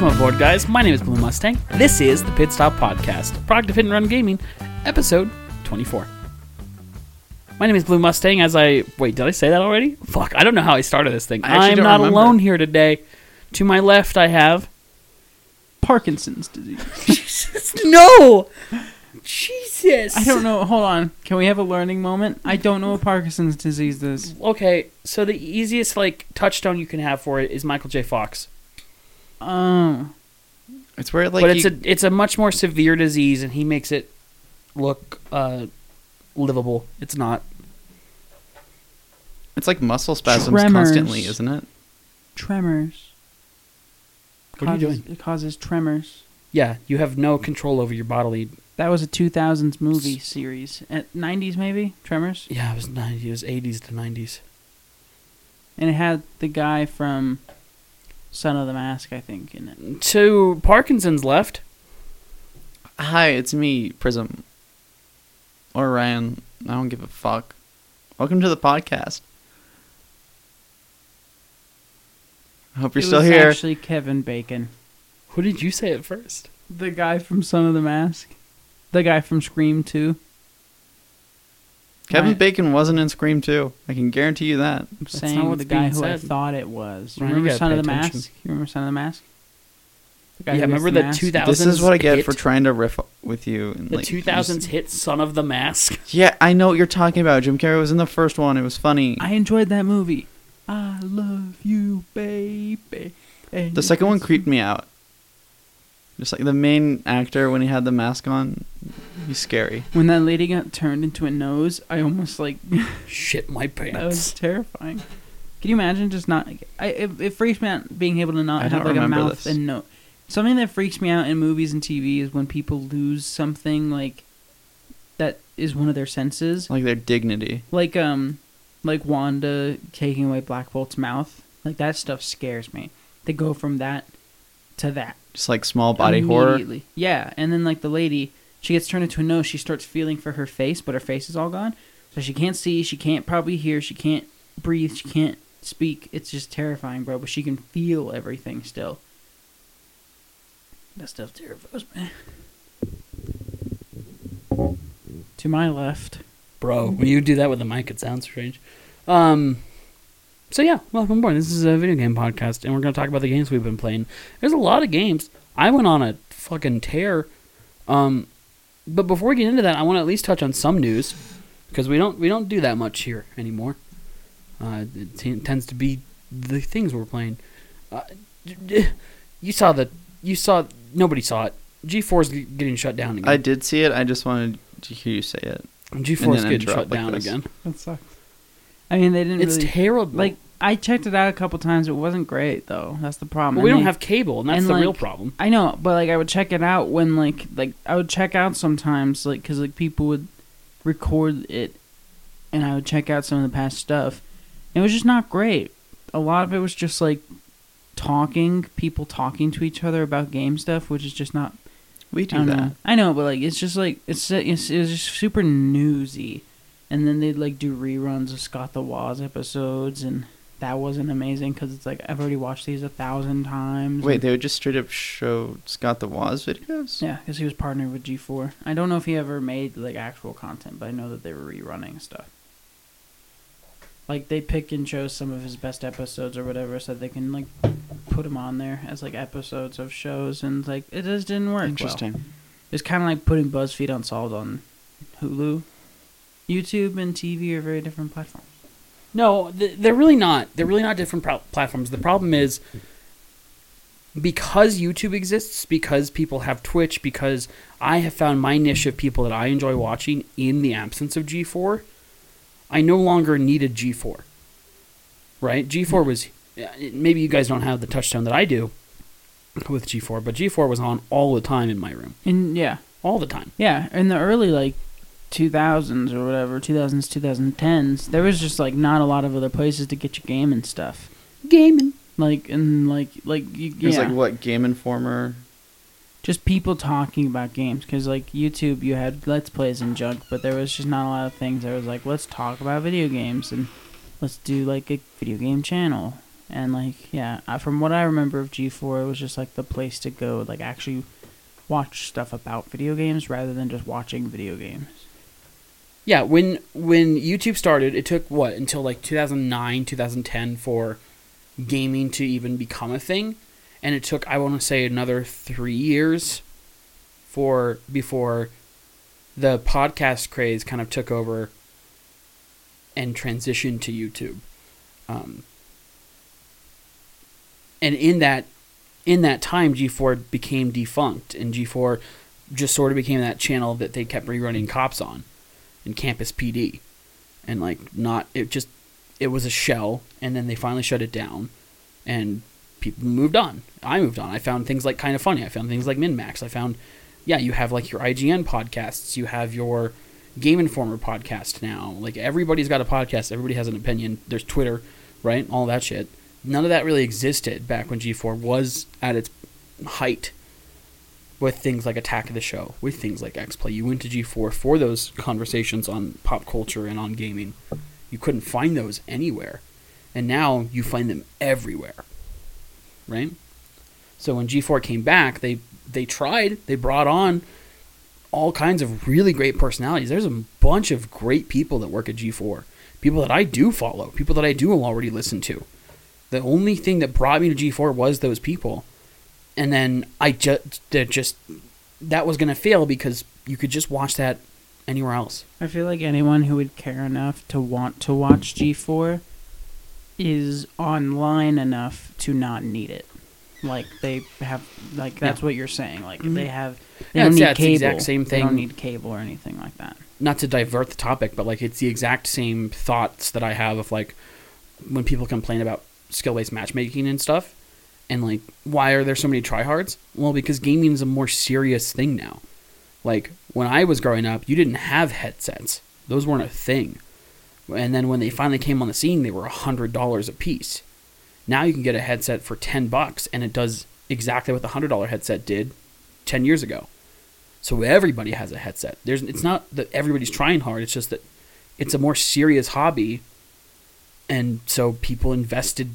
Welcome aboard, guys. My name is Blue Mustang. This is the Pit Stop Podcast, product of Hit and Run Gaming, episode 24. My name is Blue Mustang. As I wait, did I say that already? Fuck, I don't know how I started this thing. I actually I'm don't not remember. alone here today. To my left, I have Parkinson's disease. Jesus. No. Jesus. I don't know. Hold on. Can we have a learning moment? I don't know what Parkinson's disease is. Okay, so the easiest like touchstone you can have for it is Michael J. Fox, Oh, It's where like but it's you- a it's a much more severe disease, and he makes it look uh, livable. It's not. it's like muscle spasms Tremors. constantly, isn't it? tremors. What are you doing? It causes tremors. Yeah, you have no control over your bodily. That was a 2000s movie series. At 90s maybe? Tremors? Yeah, it was nineties, it was eighties to nineties. And it had the guy from Son of the Mask, I think, in it. To Parkinson's left. Hi, it's me, Prism. Or Ryan. I don't give a fuck. Welcome to the podcast. I hope you're it still was here. actually Kevin Bacon. Who did you say at first? The guy from Son of the Mask. The guy from Scream 2. Kevin Ryan- Bacon wasn't in Scream 2. I can guarantee you that. I'm That's not saying what's the guy being who I thought it was. You remember gotta Son of the attention. Mask? You remember Son of the Mask? The guy Yeah, remember the the mask? 2000 This is what I get hit? for trying to riff with you. And The like, two thousands just- hit "Son of the Mask." Yeah, I know what you're talking about. Jim Carrey was in the first one. It was funny. I enjoyed that movie. I love you, baby. and The second one creeped me out. Just like the main actor when he had the mask on, he's scary. When that lady got turned into a nose, I almost like Shit my pants. that was terrifying. Can you imagine just not? I it, it freaks me out being able to not I have like a mouth this. and no. Something that freaks me out in movies and TV is when people lose something like that is one of their senses. Like their dignity. like um like Wanda taking away Black Bolt's mouth. Like that stuff scares me. They go from that to that. Just like small body horror. Yeah, and then like the lady, she gets turned into a nose. She starts feeling for her face, but her face is all gone, so she can't see. She can't probably hear. She can't breathe. She can't speak. It's just terrifying, bro. But she can feel everything still. That stuff terrifies me. To my left, Bro, when you do that with the mic, it sounds strange. Um, so yeah, welcome aboard. This is a video game podcast, and we're gonna talk about the games we've been playing. There's a lot of games. I went on a fucking tear. Um, but before we get into that, I want to at least touch on some news because we don't we don't do that much here anymore. Uh, it t- tends to be the things we're playing. Uh, d- d- you saw the you saw nobody saw it. G4 is getting shut down again. I did see it. I just wanted to hear you say it. G4 is getting shut like down this. again. that sucks. I mean, they didn't It's really terrible. like. I checked it out a couple times. It wasn't great though. That's the problem. But we And don't they- have cable, and that's and, the real problem. I know, but like I would check it out when like like I would check out sometimes like because like people would record it, and I would check out some of the past stuff. It was just not great. A lot of it was just like talking, people talking to each other about game stuff, which is just not. We I do don't that. know. I know, but like it's just like it's it's it was just super newsy, and then they'd like do reruns of Scott the Woz episodes, and that wasn't amazing because it's like I've already watched these a thousand times. Wait, they would just straight up show Scott the Woz videos? yeah, because he was partnered with G4. I don't know if he ever made like actual content, but I know that they were rerunning stuff. Like they pick and chose some of his best episodes or whatever, so they can like put him on there as like episodes of shows, and like it just didn't work. well. Interesting. It's kind of like putting BuzzFeed Unsolved on Hulu. YouTube and TV are very different platforms. No, they're really not. They're really not different pro- platforms. The problem is because YouTube exists, because people have Twitch, because I have found my niche of people that I enjoy watching in the absence of G4. I no longer needed G4. Right? G4 mm-hmm. was uh, maybe you guys don't have the touchstone that I do with G4, but G4 was on all the time in my room. And yeah, All the time. yeah, in the early like 2000s or whatever, 2000s, 2010s, there was just like not a lot of other places to get your game and stuff. Gaming. Like and like like you, It was yeah. like what Game Informer. just people talking about games because like youtube you had let's plays and junk but there was just not a lot of things that was like let's talk about video games and let's do like a video game channel And like, yeah, I, from what I remember of G4, it was just like the place to go, like actually watch stuff about video games rather than just watching video games. Yeah, when when YouTube started, it took what until like 2009, 2010 for gaming to even become a thing, and it took I want to say another 3 years for before the podcast craze kind of took over and transitioned to YouTube. Um, and in that in that time G4 became defunct and G4 just sort of became that channel that they kept rerunning cops on in Campus PD, and like not it just it was a shell, and then they finally shut it down, and people moved on. I moved on. I found things like kind of funny. I found things like MinnMax. I found yeah, you have like your IGN podcasts. You have your Game Informer podcast now. Like everybody's got a podcast. Everybody has an opinion. There's Twitter, right? All that shit. None of that really existed back when G4 was at its height with things like Attack of the Show, with things like X Play. You went to G4 for those conversations on pop culture and on gaming. You couldn't find those anywhere. And now you find them everywhere. Right? So when G4 came back, they they tried, they brought on all kinds of really great personalities. There's a bunch of great people that work at G4. People that I do follow, people that I do already listen to. The only thing that brought me to G4 was those people and then I just just that was gonna fail because you could just watch that anywhere else. I feel like anyone who would care enough to want to watch G4 is online enough to not need it. Like they have, like that's Yeah. what you're saying. Like Mhm. they have, they Yeah, don't need yeah, cable. exact same They don't need cable or anything like that. Not to divert the topic, but like it's the exact same thoughts that I have of like when people complain about skill based matchmaking and stuff, and like why are there so many tryhards? Well, because gaming is a more serious thing now. Like when I was growing up, you didn't have headsets; those weren't a thing. And then when they finally came on the scene, they were hundred dollars a piece. Now you can get a headset for ten bucks, and it does exactly what the hundred dollar headset did ten years ago. So everybody has a headset. There's it's not that everybody's trying hard. It's just that it's a more serious hobby, and so people invested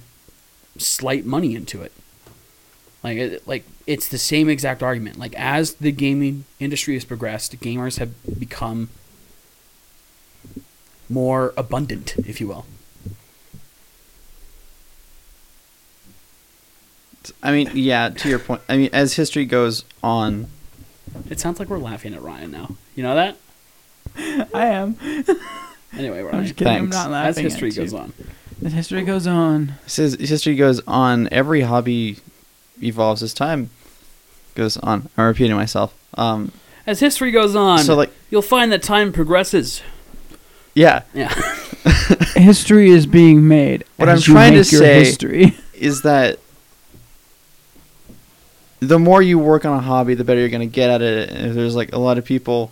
slight money into it. Like it, like it's the same exact argument. Like as the gaming industry has progressed, gamers have become more abundant, if you will. I mean, yeah, to your point. I mean, as history goes on, It sounds like we're laughing at Ryan now. You know that? I am. Anyway, I'm just kidding. I'm Thanks. not As history at you. goes on. As history goes on. as history goes on, every hobby evolves as time goes on. I'm repeating myself. Um, As history goes on, so like, you'll find that time progresses. yeah, Yeah. History is being made. What as I'm trying to make your say- history. is that the more you work on a hobby, the better you're going to get at it. And there's like a lot of people,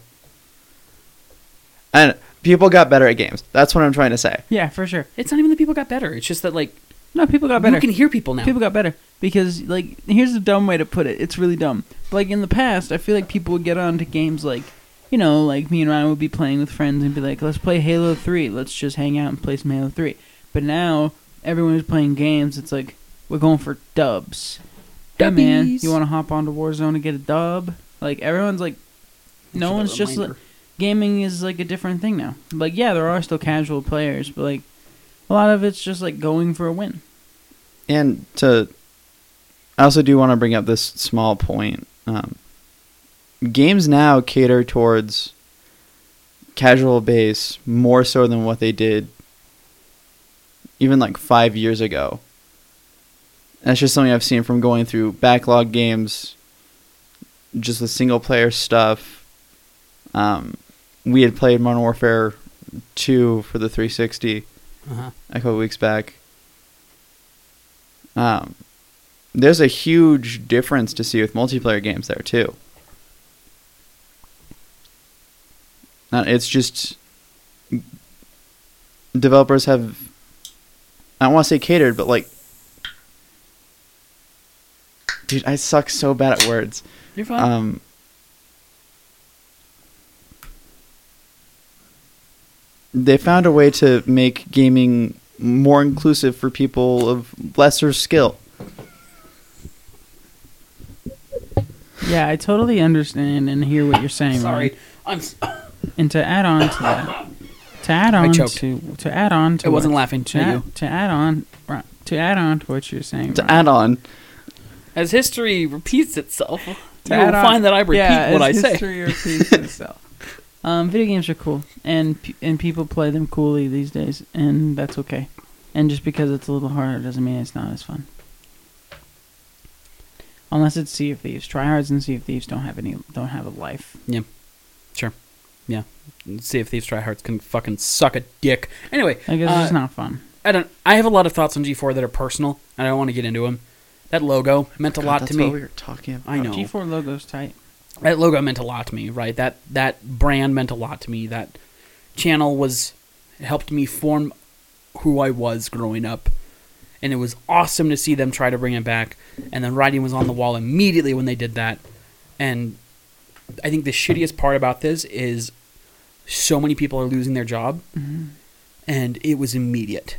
and people got better at games. That's what I'm trying to say. Yeah, for sure. It's not even that people got better. It's just that like No, people got better. you can hear people now. People got better because, like, here's a dumb way to put it. It's really dumb. But, like in the past, I feel like people would get onto games like, you know, like me and Ryan would be playing with friends and be like, "Let's play Halo 3. Let's just hang out and play some Halo 3." But now everyone who's playing games, it's like we're going for dubs. Yeah, man, Dubbies. you want to hop onto Warzone and get a dub? Like everyone's like, no one's just like, gaming is like a different thing now. Like, yeah, there are still casual players, but like a lot of it's just like going for a win. And to, I also do want to bring up this small point. Um, games now cater towards casual base more so than what they did even like five years ago. That's just something I've seen from going through backlog games, just the single player stuff. Um, we had played Modern Warfare 2 for the 360 Uh-huh. a couple weeks back. Um, there's a huge difference to see with multiplayer games there too. Uh, it's just developers have I don't want to say catered, but like, dude, I suck so bad at words. You're fine. Um, they found a way to make gaming more inclusive for people of lesser skill. Yeah, I totally understand and hear what you're saying. Sorry, Ryan. I'm. s- And to add on to that, to add on to to add on to I wasn't what- laughing to at add, to add on to add on to what you're saying. To Ryan. add on, As history repeats itself, you will on- find that I repeat yeah, what I as say. history repeats itself. Um, video games are cool, and and people play them coolly these days, and that's okay. And just because it's a little harder doesn't mean it's not as fun. Unless it's Sea of Thieves. Tryhards and Sea of Thieves don't have any don't have a life. Yeah. Sure. Yeah. Let's see if Thieves Tryhards can fucking suck a dick. Anyway, I guess uh, it's not fun. I don't. I have a lot of thoughts on G4 that are personal, and I don't want to get into them. That logo meant a God, lot that's to me. what we were talking about. I know. G4 logo's tight. That logo meant a lot to me, right? That that brand meant a lot to me. That channel was helped me form who I was growing up, and it was awesome to see them try to bring it back. And then writing was on the wall immediately when they did that. And I think the shittiest part about this is so many people are losing their job, hmm and it was immediate.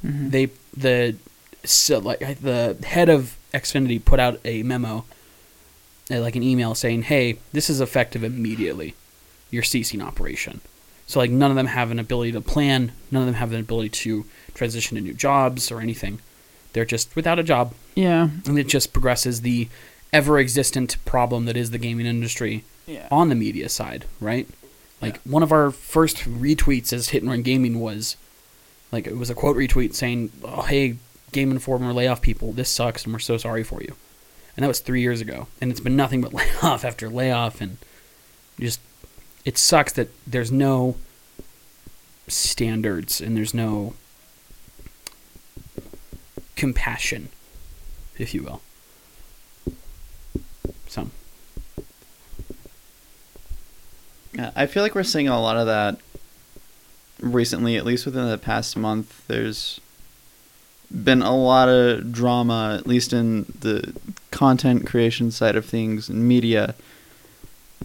hmm They the so like the head of Xfinity put out a memo, Uh, like an email saying, "Hey, this is effective immediately. You're ceasing operation." So like none of them have an ability to plan. None of them have an ability to transition to new jobs or anything. They're just without a job, yeah. and it just progresses the ever-existent problem that is the gaming industry Yeah. on the media side, right? Like one of our first retweets as Hit and Run Gaming was like it was a quote retweet saying, "Oh, hey, Game Informer layoff people, this sucks, and we're so sorry for you." And that was three years ago, and it's been nothing but layoff after layoff, and just it sucks that there's no standards and there's no compassion, if you will. So Yeah, I feel like we're seeing a lot of that recently, at least within the past month. There's been a lot of drama, at least in the content creation side of things and media.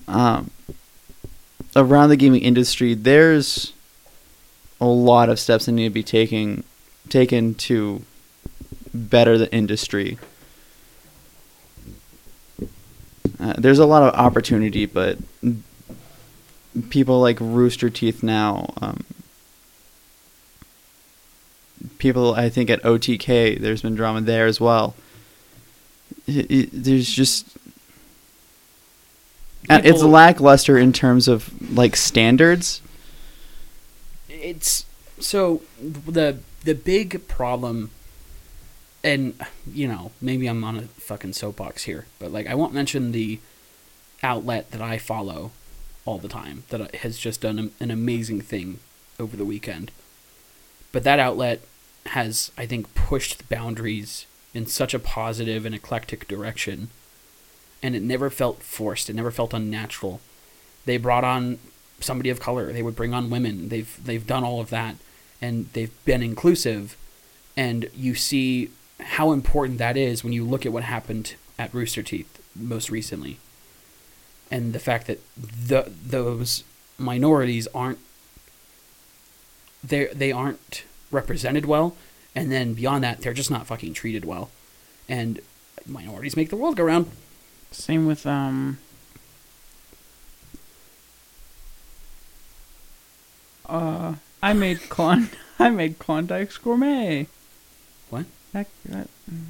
Um, around the gaming industry, there's a lot of steps that need to be taking taken to better the industry. Uh, there's a lot of opportunity, but people like Rooster Teeth now. Um, people, I think at OTK, there's been drama there as well. It, it, there's just uh, it's lackluster in terms of like standards. it's so the the big problem and you know maybe i'm on a fucking soapbox here but like i won't mention the outlet that i follow all the time that has just done an amazing thing over the weekend but that outlet has i think pushed the boundaries in such a positive and eclectic direction and it never felt forced it never felt unnatural they brought on somebody of color. They would bring on women. They've they've done all of that, and they've been inclusive. And you see how important that is when you look at what happened at Rooster Teeth most recently, and the fact that the those minorities aren't they they aren't represented well, and then beyond that, they're just not fucking treated well, and minorities make the world go round. Same with um. Uh, I made Klon. I made Klondike's Gourmet. What? That, that, mm.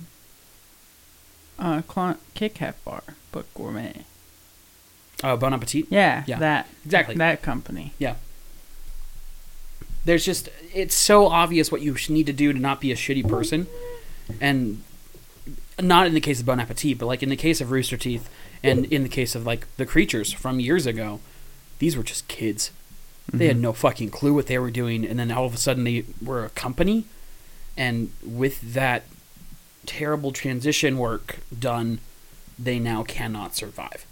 uh, Klon Kit Kat bar, but gourmet. Uh, bon appetit. Yeah, Yeah, that exactly. That company. There's just it's so obvious what you need to do to not be a shitty person. And not in the case of bon appetit but like in the case of rooster teeth and in the case of like the creatures from years ago these were just kids. They had mm-hmm. no fucking clue what they were doing and then all of a sudden they were a company. And with that terrible transition work done they now cannot survive.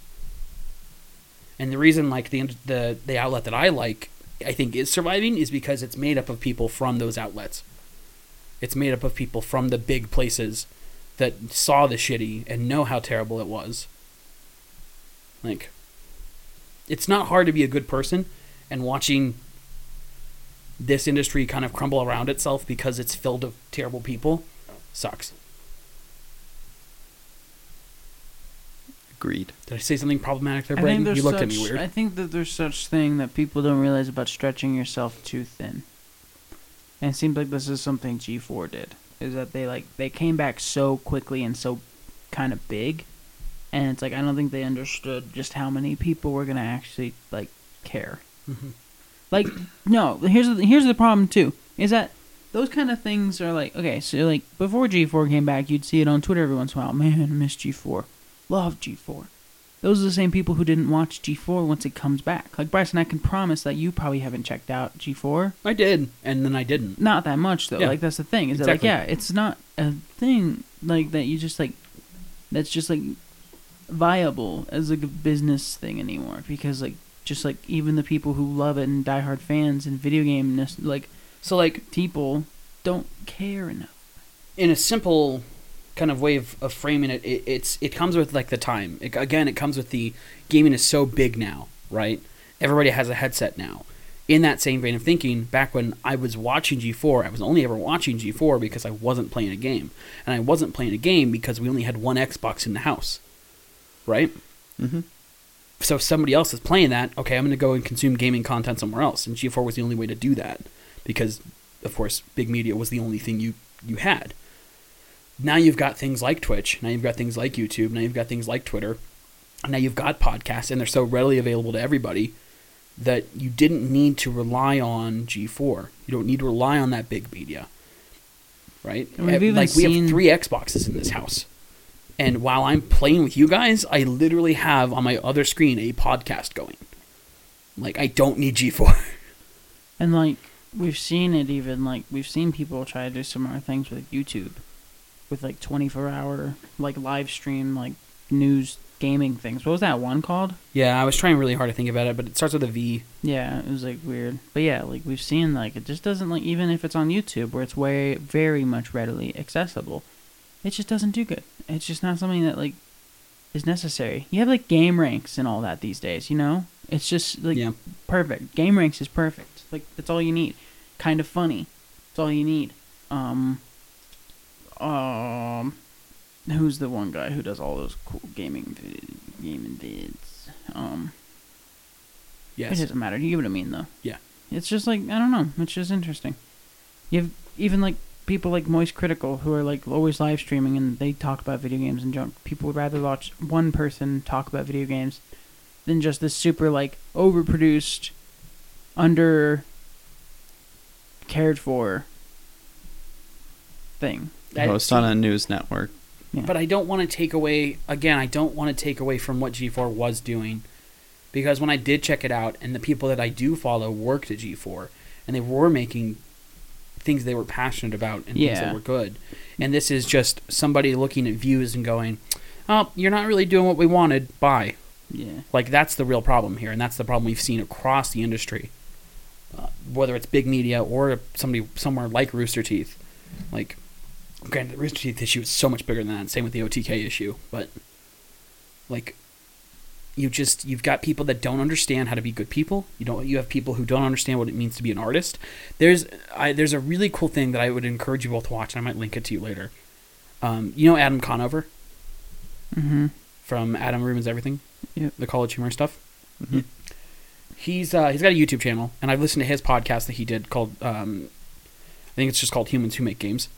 And the reason like the the the outlet that I like I think is surviving is because it's made up of people from those outlets. It's made up of people from the big places that saw the shitty and know how terrible it was. Like it's not hard to be a good person and watching this industry kind of crumble around itself because it's filled with terrible people sucks. Agreed. Did I say something problematic there, I think Braden? there's You looked such, at me weird. I think that there's such thing that people don't realize about stretching yourself too thin. And it seems like this is something G4 did. Is that they like they came back so quickly and so kind of big, and it's like I don't think they understood just how many people were gonna actually like care. Mhm. Like no, here's the, here's the problem too. Is that those kind of things are like okay, so like before G4 came back, you'd see it on Twitter every once in a while. Man, I miss G4. Love G4. Those are the same people who didn't watch G4 once it comes back. Like Bryson, I can promise that you probably haven't checked out G4. I did, and then I didn't. Not that much though. Yeah. Like that's the thing. Is Exactly. that like yeah, it's not a thing like that. You just like that's just like viable as like a business thing anymore because like just like even the people who love it and diehard fans and video game like So, like, people don't care enough. in a simple kind of way of, of framing it, it, it's it comes with like the time. It, again, it comes with the gaming is so big now, right? Everybody has a headset now. In that same vein of thinking, back when I was watching G4, I was only ever watching G4 because I wasn't playing a game, and I wasn't playing a game because we only had one Xbox in the house, right? Mm-hmm. So if somebody else is playing that, okay, I'm going to go and consume gaming content somewhere else, and G4 was the only way to do that because, of course, big media was the only thing you you had. Now you've got things like Twitch. Now you've got things like YouTube. Now you've got things like Twitter. Now you've got podcasts, and they're so readily available to everybody that you didn't need to rely on G4. You don't need to rely on that big media, right? We've Eh, even like we seen- have three Xboxes in this house, and while I'm playing with you guys, I literally have on my other screen a podcast going. Like I don't need G4. And like we've seen it even like we've seen people try to do similar things with YouTube, with like twenty four hour like live stream like news gaming things. What was that one called? yeah, I was trying really hard to think about it, but it starts with a V. Yeah, it was like weird. But yeah, like we've seen like it just doesn't like even if it's on YouTube where it's way very much readily accessible, it just doesn't do good. It's just not something that like is necessary. You have like GameRanx and all that these days, you know? It's just like Yeah. perfect. GameRanx is perfect. Like that's all you need. Kind of funny. That's all you need. Um um who's the one guy who does all those cool gaming vid- gaming vids? Um it doesn't matter. You get what I mean, though. Yeah. It's just like I don't know. It's just interesting. You have even like people like Moist Critical who are like always live streaming and they talk about video games and junk. People would rather watch one person talk about video games than just this super like overproduced, under cared for thing. That- Host on a news network. Yeah. But I don't want to take away again. I don't want to take away from what G4 was doing, because when I did check it out, and the people that I do follow worked at G4, and they were making things they were passionate about and things that were good. And this is just somebody looking at views and going, "Oh, you're not really doing what we wanted. Bye." yeah. Like that's the real problem here, and that's the problem we've seen across the industry. Uh, whether it's big media or somebody somewhere like Rooster Teeth, like granted, the Rooster Teeth issue is so much bigger than that. Same with the OTK issue, but like you just you've got people that don't understand how to be good people. You don't. You have people who don't understand what it means to be an artist. There's I, there's a really cool thing that I would encourage you both to watch, and I might link it to you later. Um, you know Adam Conover Mm-hmm. from Adam Ruins Everything, Yep. the college humor stuff. Mhm. He's uh, he's got a YouTube channel, and I've listened to his podcast that he did called um, I think it's just called Humans Who Make Games,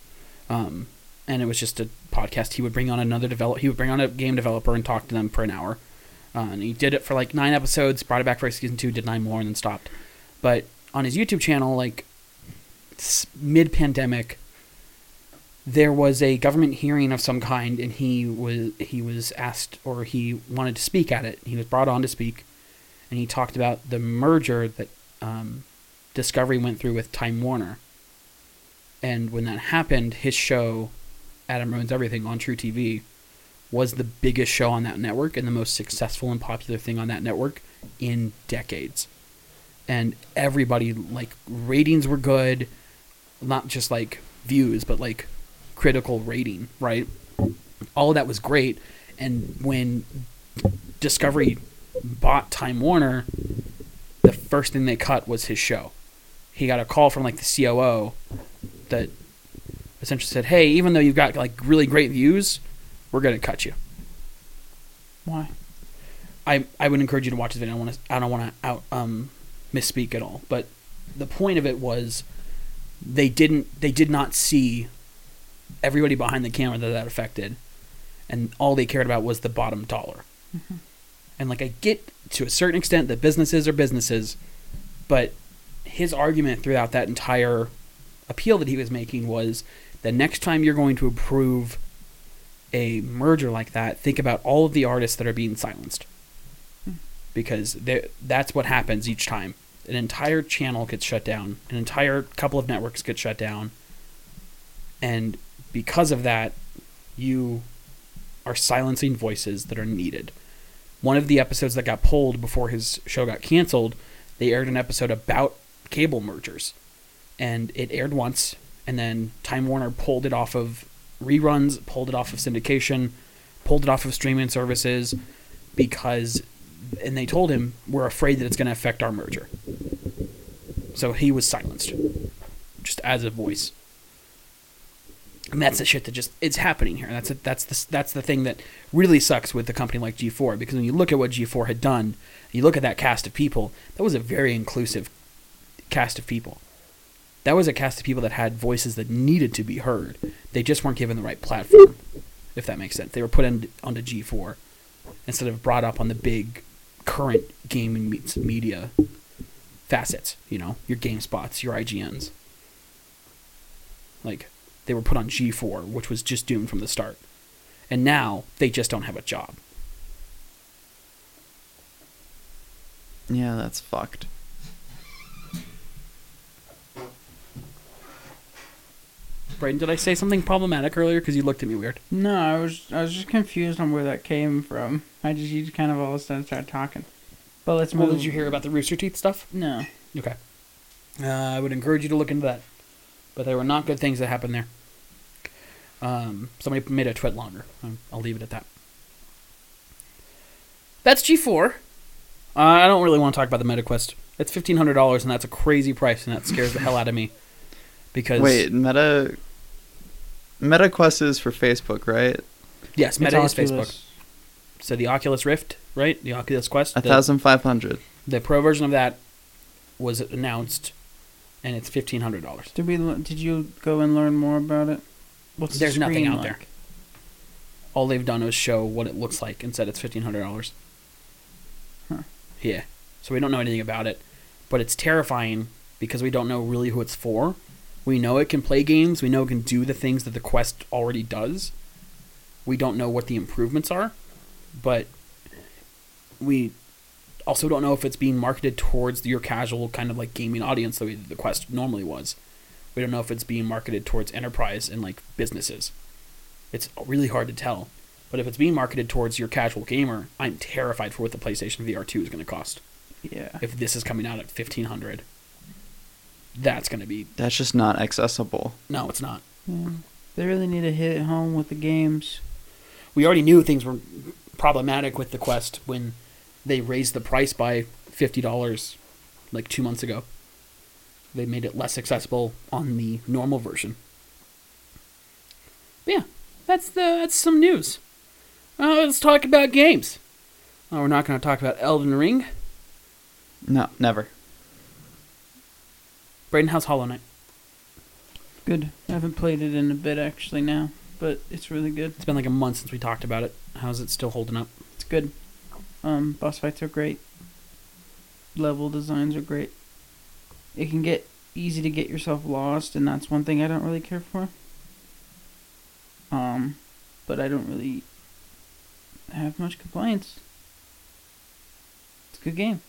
um, and it was just a podcast. He would bring on another develop. He would bring on a game developer and talk to them for an hour, uh, and he did it for like nine episodes. Brought it back for season two, did nine more, and then stopped. But on his YouTube channel, like mid pandemic, there was a government hearing of some kind, and he was he was asked or he wanted to speak at it. He was brought on to speak, and he talked about the merger that um, Discovery went through with Time Warner. And when that happened, his show, Adam Ruins Everything, on truTV, was the biggest show on that network and the most successful and popular thing on that network in decades. And everybody like ratings were good, not just like views, but like critical rating, right? All that was great. And when Discovery bought Time Warner, the first thing they cut was his show. he got a call from like the COO that essentially said, "Hey, even though you've got like really great views, we're gonna cut you." Why? I I would encourage you to watch the video. I don't want to I don't want to out um misspeak at all, but the point of it was they didn't they did not see everybody behind the camera that that affected, and all they cared about was the bottom dollar. And like I get to a certain extent that businesses are businesses, but his argument throughout that entire appeal that he was making was the next time you're going to approve a merger like that, think about all of the artists that are being silenced. Hmm. Because that's what happens each time. An entire channel gets shut down, an entire couple of networks get shut down, and because of that, you are silencing voices that are needed. One of the episodes that got pulled before his show got canceled, they aired an episode about cable mergers. And it aired once, and then Time Warner pulled it off of reruns, pulled it off of syndication, pulled it off of streaming services because and they told him we're afraid that it's going to affect our merger. So he was silenced just as a voice. And that's the shit that just it's happening here. That's a, that's the that's the thing that really sucks with a company like G4 because when you look at what G4 had done, you look at that cast of people, that was a very inclusive cast of people. That was a cast of people that had voices that needed to be heard. They just weren't given the right platform, if that makes sense. They were put in, onto G4 instead of brought up on the big current gaming me- media facets. You know, your GameSpots, your IGNs. Like they were put on G4, which was just doomed from the start, and now they just don't have a job. Yeah, that's fucked. Brayden, did I say something problematic earlier? Because you looked at me weird. No, I was I was just confused on where that came from. I just you just kind of all of a sudden started talking. But let's Well, did you hear about the Rooster Teeth stuff? No. Okay. Uh, I would encourage you to look into that. But there were not good things that happened there. Um, somebody made a TwitLonger. I'll leave it at that. That's G4. Uh, I don't really want to talk about the MetaQuest. It's fifteen hundred dollars, and that's a crazy price, and that scares the hell out of me. Because Wait, Meta. MetaQuest is for Facebook, right? yes, Meta It's is Facebook. So the Oculus Rift, right? The Oculus Quest. A the, thousand five hundred. the pro version of that was announced, and it's fifteen hundred dollars. Did we? Did you go and learn more about it? What's the There's nothing screen out there. like? all they've done is show what it looks like and said it's fifteen hundred dollars. Huh. Yeah. So we don't know anything about it, but it's terrifying because we don't know really who it's for. We know it can play games. We know it can do the things that the Quest already does. We don't know what the improvements are, but we also don't know if it's being marketed towards your casual kind of like gaming audience the way that the Quest normally was. We don't know if it's being marketed towards enterprise and like businesses. It's really hard to tell. But if it's being marketed towards your casual gamer, I'm terrified for what the PlayStation VR 2 is going to cost. Yeah. If this is coming out at 1500 that's going to be That's just not accessible. no, it's not. yeah. They really need to hit it home with the games. We already knew things were problematic with the Quest when they raised the price by $50 like 2 months ago. They made it less accessible on the normal version. But yeah, that's the that's some news. Uh, let's talk about games. Uh, we're not going to talk about Elden Ring. No, never. Braden, how's Hollow Knight? Good. I haven't played it in a bit actually now, but it's really good. It's been like a month since we talked about it. How's it still holding up? It's good. Um, boss fights are great. Level designs are great. It can get easy to get yourself lost, and that's one thing I don't really care for. Um, but I don't really have much complaints. It's a good game.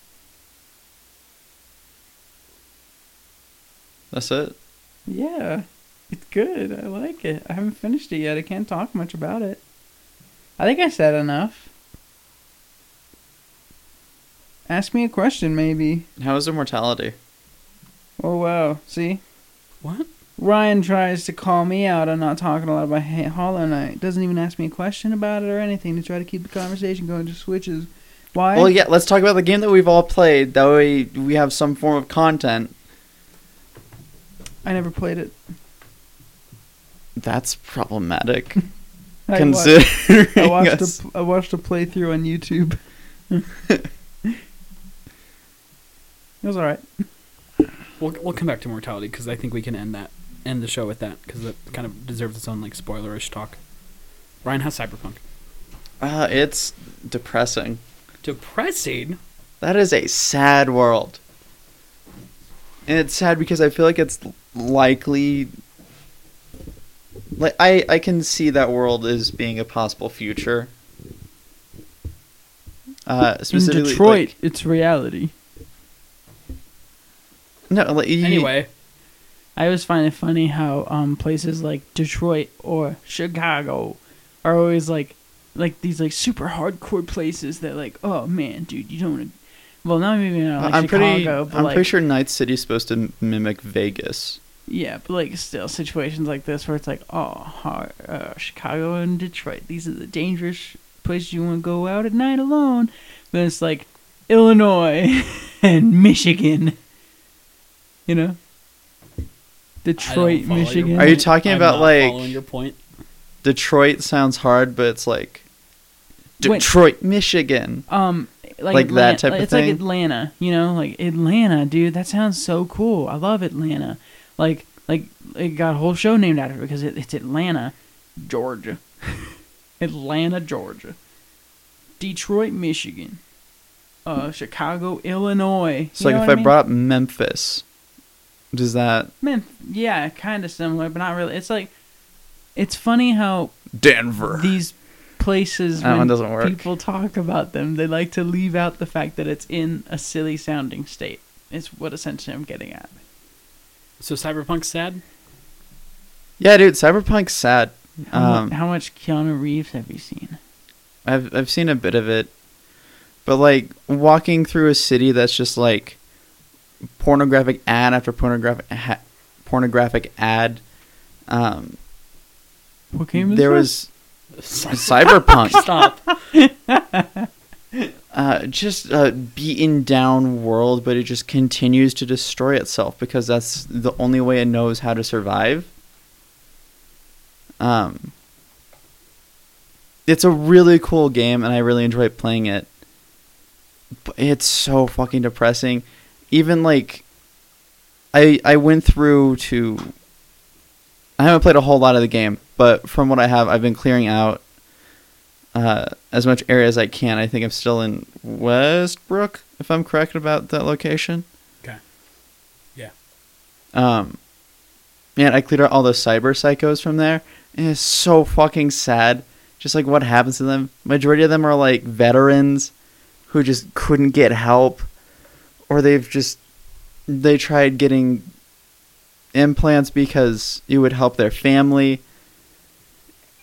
That's it. Yeah, it's good. I like it. I haven't finished it yet. I can't talk much about it. I think I said enough. Ask me a question, maybe. How is immortality? Oh wow! See, What? Ryan tries to call me out on not talking a lot about Ha- Hollow Knight. Doesn't even ask me a question about it or anything to try to keep the conversation going. Just switches. Why? Well, yeah. Let's talk about the game that we've all played. That way, we have some form of content. I never played it. That's problematic. I considering watched, I watched us- a I watched a playthrough on YouTube. it was alright. We'll we'll come back to mortality because I think we can end that end the show with that because it kind of deserves its own like spoilerish talk. Ryan, how's Cyberpunk? Uh, it's depressing. Depressing. That is a sad world. And it's sad because I feel like it's likely like I I can see that world as being a possible future. Uh In Detroit, like- it's reality. no, like, you- Anyway, I always find it funny how um places like Detroit or Chicago are always like like these like super hardcore places that like oh man dude you don't wanna... well not maybe not like I'm Chicago pretty but I'm like pretty sure Night City's supposed to m- mimic Vegas. yeah but like still situations like this where it's like oh uh, Chicago and Detroit these are the dangerous places you want to go out at night alone then it's like Illinois and Michigan you know Detroit I don't follow your Michigan Are you talking I'm about, not like- your point? Detroit sounds hard, but it's like Wait. Detroit, Michigan. Um, like, Like that type of it's thing? It's like Atlanta, you know, like Atlanta, dude. That sounds so cool. I love Atlanta. Like, like it got a whole show named after it because it, it's Atlanta, Georgia. Atlanta, Georgia. Detroit, Michigan. Uh, Chicago, Illinois. So You like know if I, mean? brought up Memphis, does that man, yeah, kind of similar, but not really. It's like, it's funny how Denver? these places That one when doesn't work. people talk about them they like to leave out the fact that it's in a silly sounding state is what essentially i'm getting at So Cyberpunk's sad. yeah, dude, Cyberpunk's sad. how, Um, how much keanu reeves have you seen I've I've seen a bit of it, but like walking through a city that's just like pornographic ad after pornographic ha- pornographic ad. Um, what game is there this? was Cyberpunk. Stop. uh, just a beaten down world, but it just continues to destroy itself because that's the only way it knows how to survive. Um, it's a really cool game, and I really enjoy playing it. But it's so fucking depressing. Even like, I I went through to. I haven't played a whole lot of the game, but from what I have, I've been clearing out uh, as much area as I can. I think I'm still in Westbrook, if I'm correct about that location. Okay. Yeah. Um, man, I cleared out all the cyber psychos from there, and it's so fucking sad. Just like what happens to them. Majority of them are like veterans who just couldn't get help, or they've just they tried getting implants because it would help their family,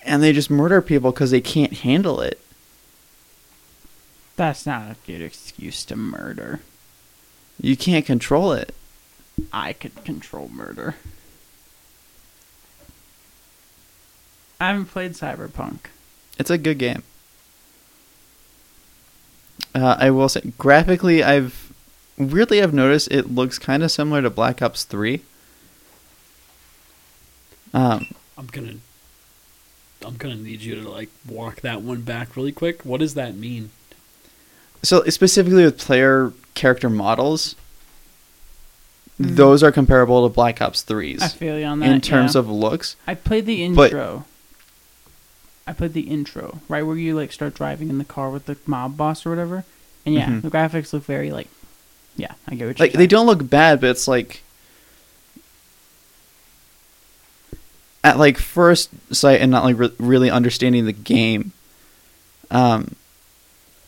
and they just murder people because they can't handle it. that's not a good excuse to murder You can't control it. i could control murder i haven't played cyberpunk It's a good game. Uh, I will say, graphically, I've weirdly I've noticed it looks kind of similar to Black Ops Three. Um, I'm gonna. I'm gonna need you to like walk that one back really quick. What does that mean? so specifically with player character models, Mhm. those are comparable to Black Ops 3's i feel you on that in terms yeah. of looks. I played the But- intro. I played the intro, right where you like start driving in the car with the mob boss or whatever. And yeah, Mhm. the graphics look very like yeah, I get what you're Like they don't look bad, but it's like at like first sight and not like re- really understanding the game. Um,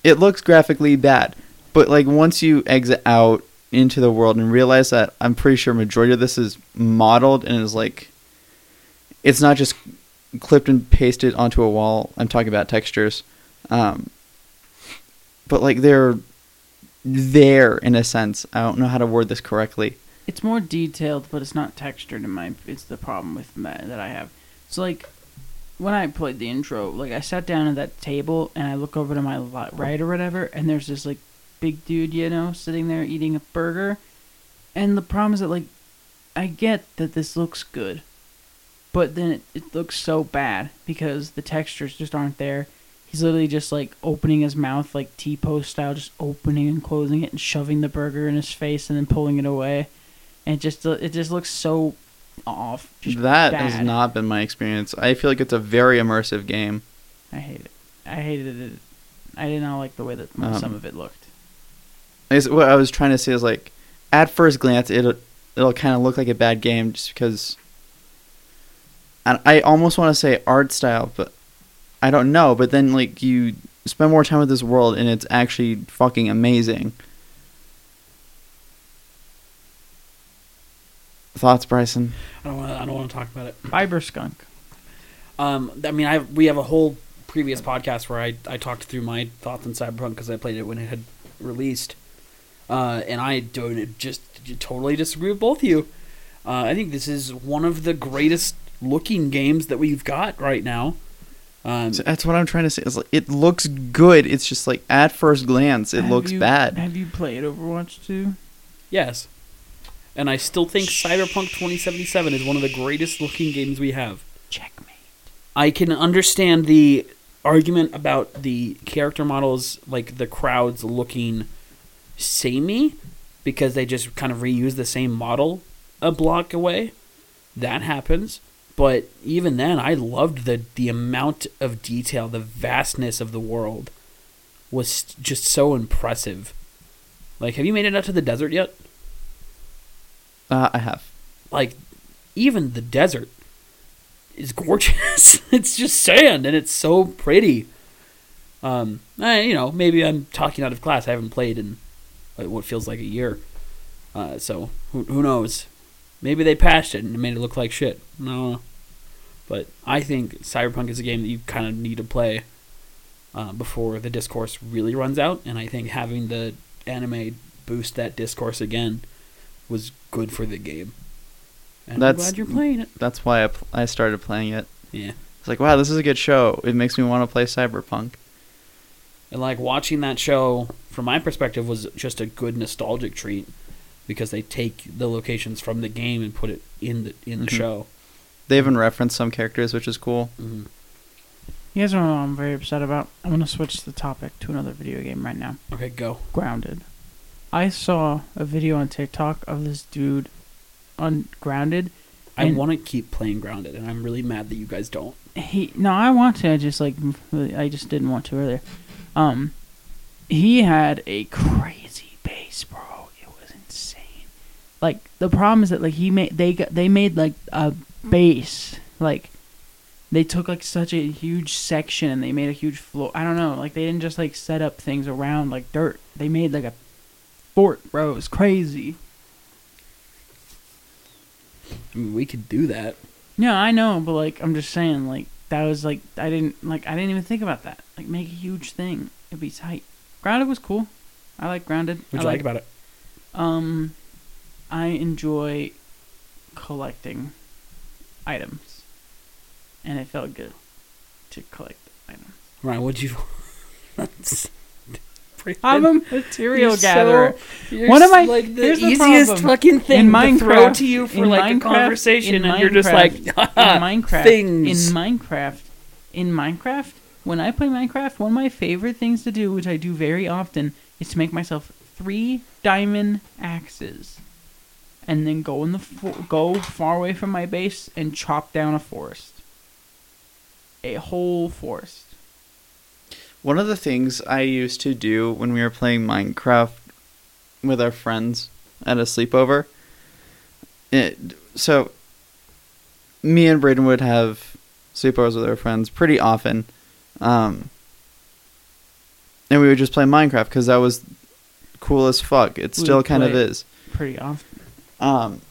it looks graphically bad, but like once you exit out into the world and realize that I'm pretty sure majority of this is modeled and is like it's not just clipped and pasted onto a wall. I'm talking about textures. Um, but like they're there in a sense. I don't know how to word this correctly. It's more detailed, but it's not textured in my it's the problem with that that I have. So like when I played the intro, like I sat down at that table and I look over to my right or whatever, and there's this like big dude, you know, sitting there eating a burger. And the problem is that like I get that this looks good, but then it, it looks so bad because the textures just aren't there. He's literally just like opening his mouth like T pose style, just opening and closing it and shoving the burger in his face and then pulling it away, and it just it just looks so off. That bad. has not been my experience. I feel like it's a very immersive game. I hate it. I hated it. I did not like the way that Um, some of it looked. Is what I was trying to say is like, at first glance, it'll it'll kind of look like a bad game just because. And I almost want to say art style, but I don't know. But then like you spend more time with this world, and it's actually fucking amazing. Thoughts, Bryson? I don't want. I don't want to talk about it. Fiber skunk. Um, I mean, I we have a whole previous podcast where I, I talked through my thoughts on Cyberpunk because I played it when it had released, uh, and I don't just totally disagree with both of you. Uh, I think this is one of the greatest looking games that we've got right now. Um, So that's what I'm trying to say. Is like, it looks good. It's just like at first glance, it looks you- bad. Have you played Overwatch 2? yes, and I still think Cyberpunk 2077 is one of the greatest looking games we have. Checkmate. I can understand the argument about the character models, like the crowds looking samey, because they just kind of reuse the same model a block away. That happens. But even then, I loved the, the amount of detail, the vastness of the world was just so impressive. Like, have you made it out to the desert yet? Uh, I have. like even the desert is gorgeous. it's just sand and it's so pretty. Um, I, you know, maybe I'm talking out of class. I haven't played in what feels like a year. Uh, so who, who knows? Maybe they patched it and made it look like shit. No, but I think Cyberpunk is a game that you kind of need to play uh, before the discourse really runs out. And I think having the anime boost that discourse again was good for the game. And That's- I'm glad you're playing it. That's why I, pl- I started playing it. Yeah. It's like, wow, this is a good show. It makes me want to play Cyberpunk. And like watching that show from my perspective was just a good nostalgic treat because they take the locations from the game and put it in the in the Mhm. show. They even reference some characters, which is cool. hmm You guys know what I'm very upset about? I'm gonna switch the topic to another video game right now. Okay, go. Grounded. I saw a video on TikTok of this dude on Grounded. I And- want to keep playing Grounded, and I'm really mad that you guys don't. He no, I want to. I just like I just didn't want to earlier. Um, he had a crazy bass, bro. It was insane. Like the problem is that like he made they got they made like a bass like they took like such a huge section and they made a huge floor. I don't know. Like they didn't just like set up things around like dirt. They made like a fort, bro. It was crazy. I mean, we could do that. Yeah, I know, but like I'm just saying, like that was like I didn't like I didn't even think about that. Like make a huge thing. It'd be tight. Grounded was cool. I like Grounded. What'd you like about it? Um, I enjoy collecting items, and it felt good to collect items. Ryan, what'd you? That's I'm a material You're so- gatherer. You're One of my- like the here's the easiest fucking thing In to throw Minecraft- to you for like Minecraft- a conversation, and you're just like in ah, Minecraft, things. in Minecraft, in Minecraft, when I play Minecraft, one of my favorite things to do, which I do very often, is to make myself three diamond axes, and then go in the fo- go far away from my base and chop down a forest, a whole forest. One of the things I used to do when we were playing Minecraft with our friends at a sleepover, it, so me and Braden would have sleepovers with our friends pretty often, um, and we would just play Minecraft because that was cool as fuck. It We still kind of is. Pretty often. Um,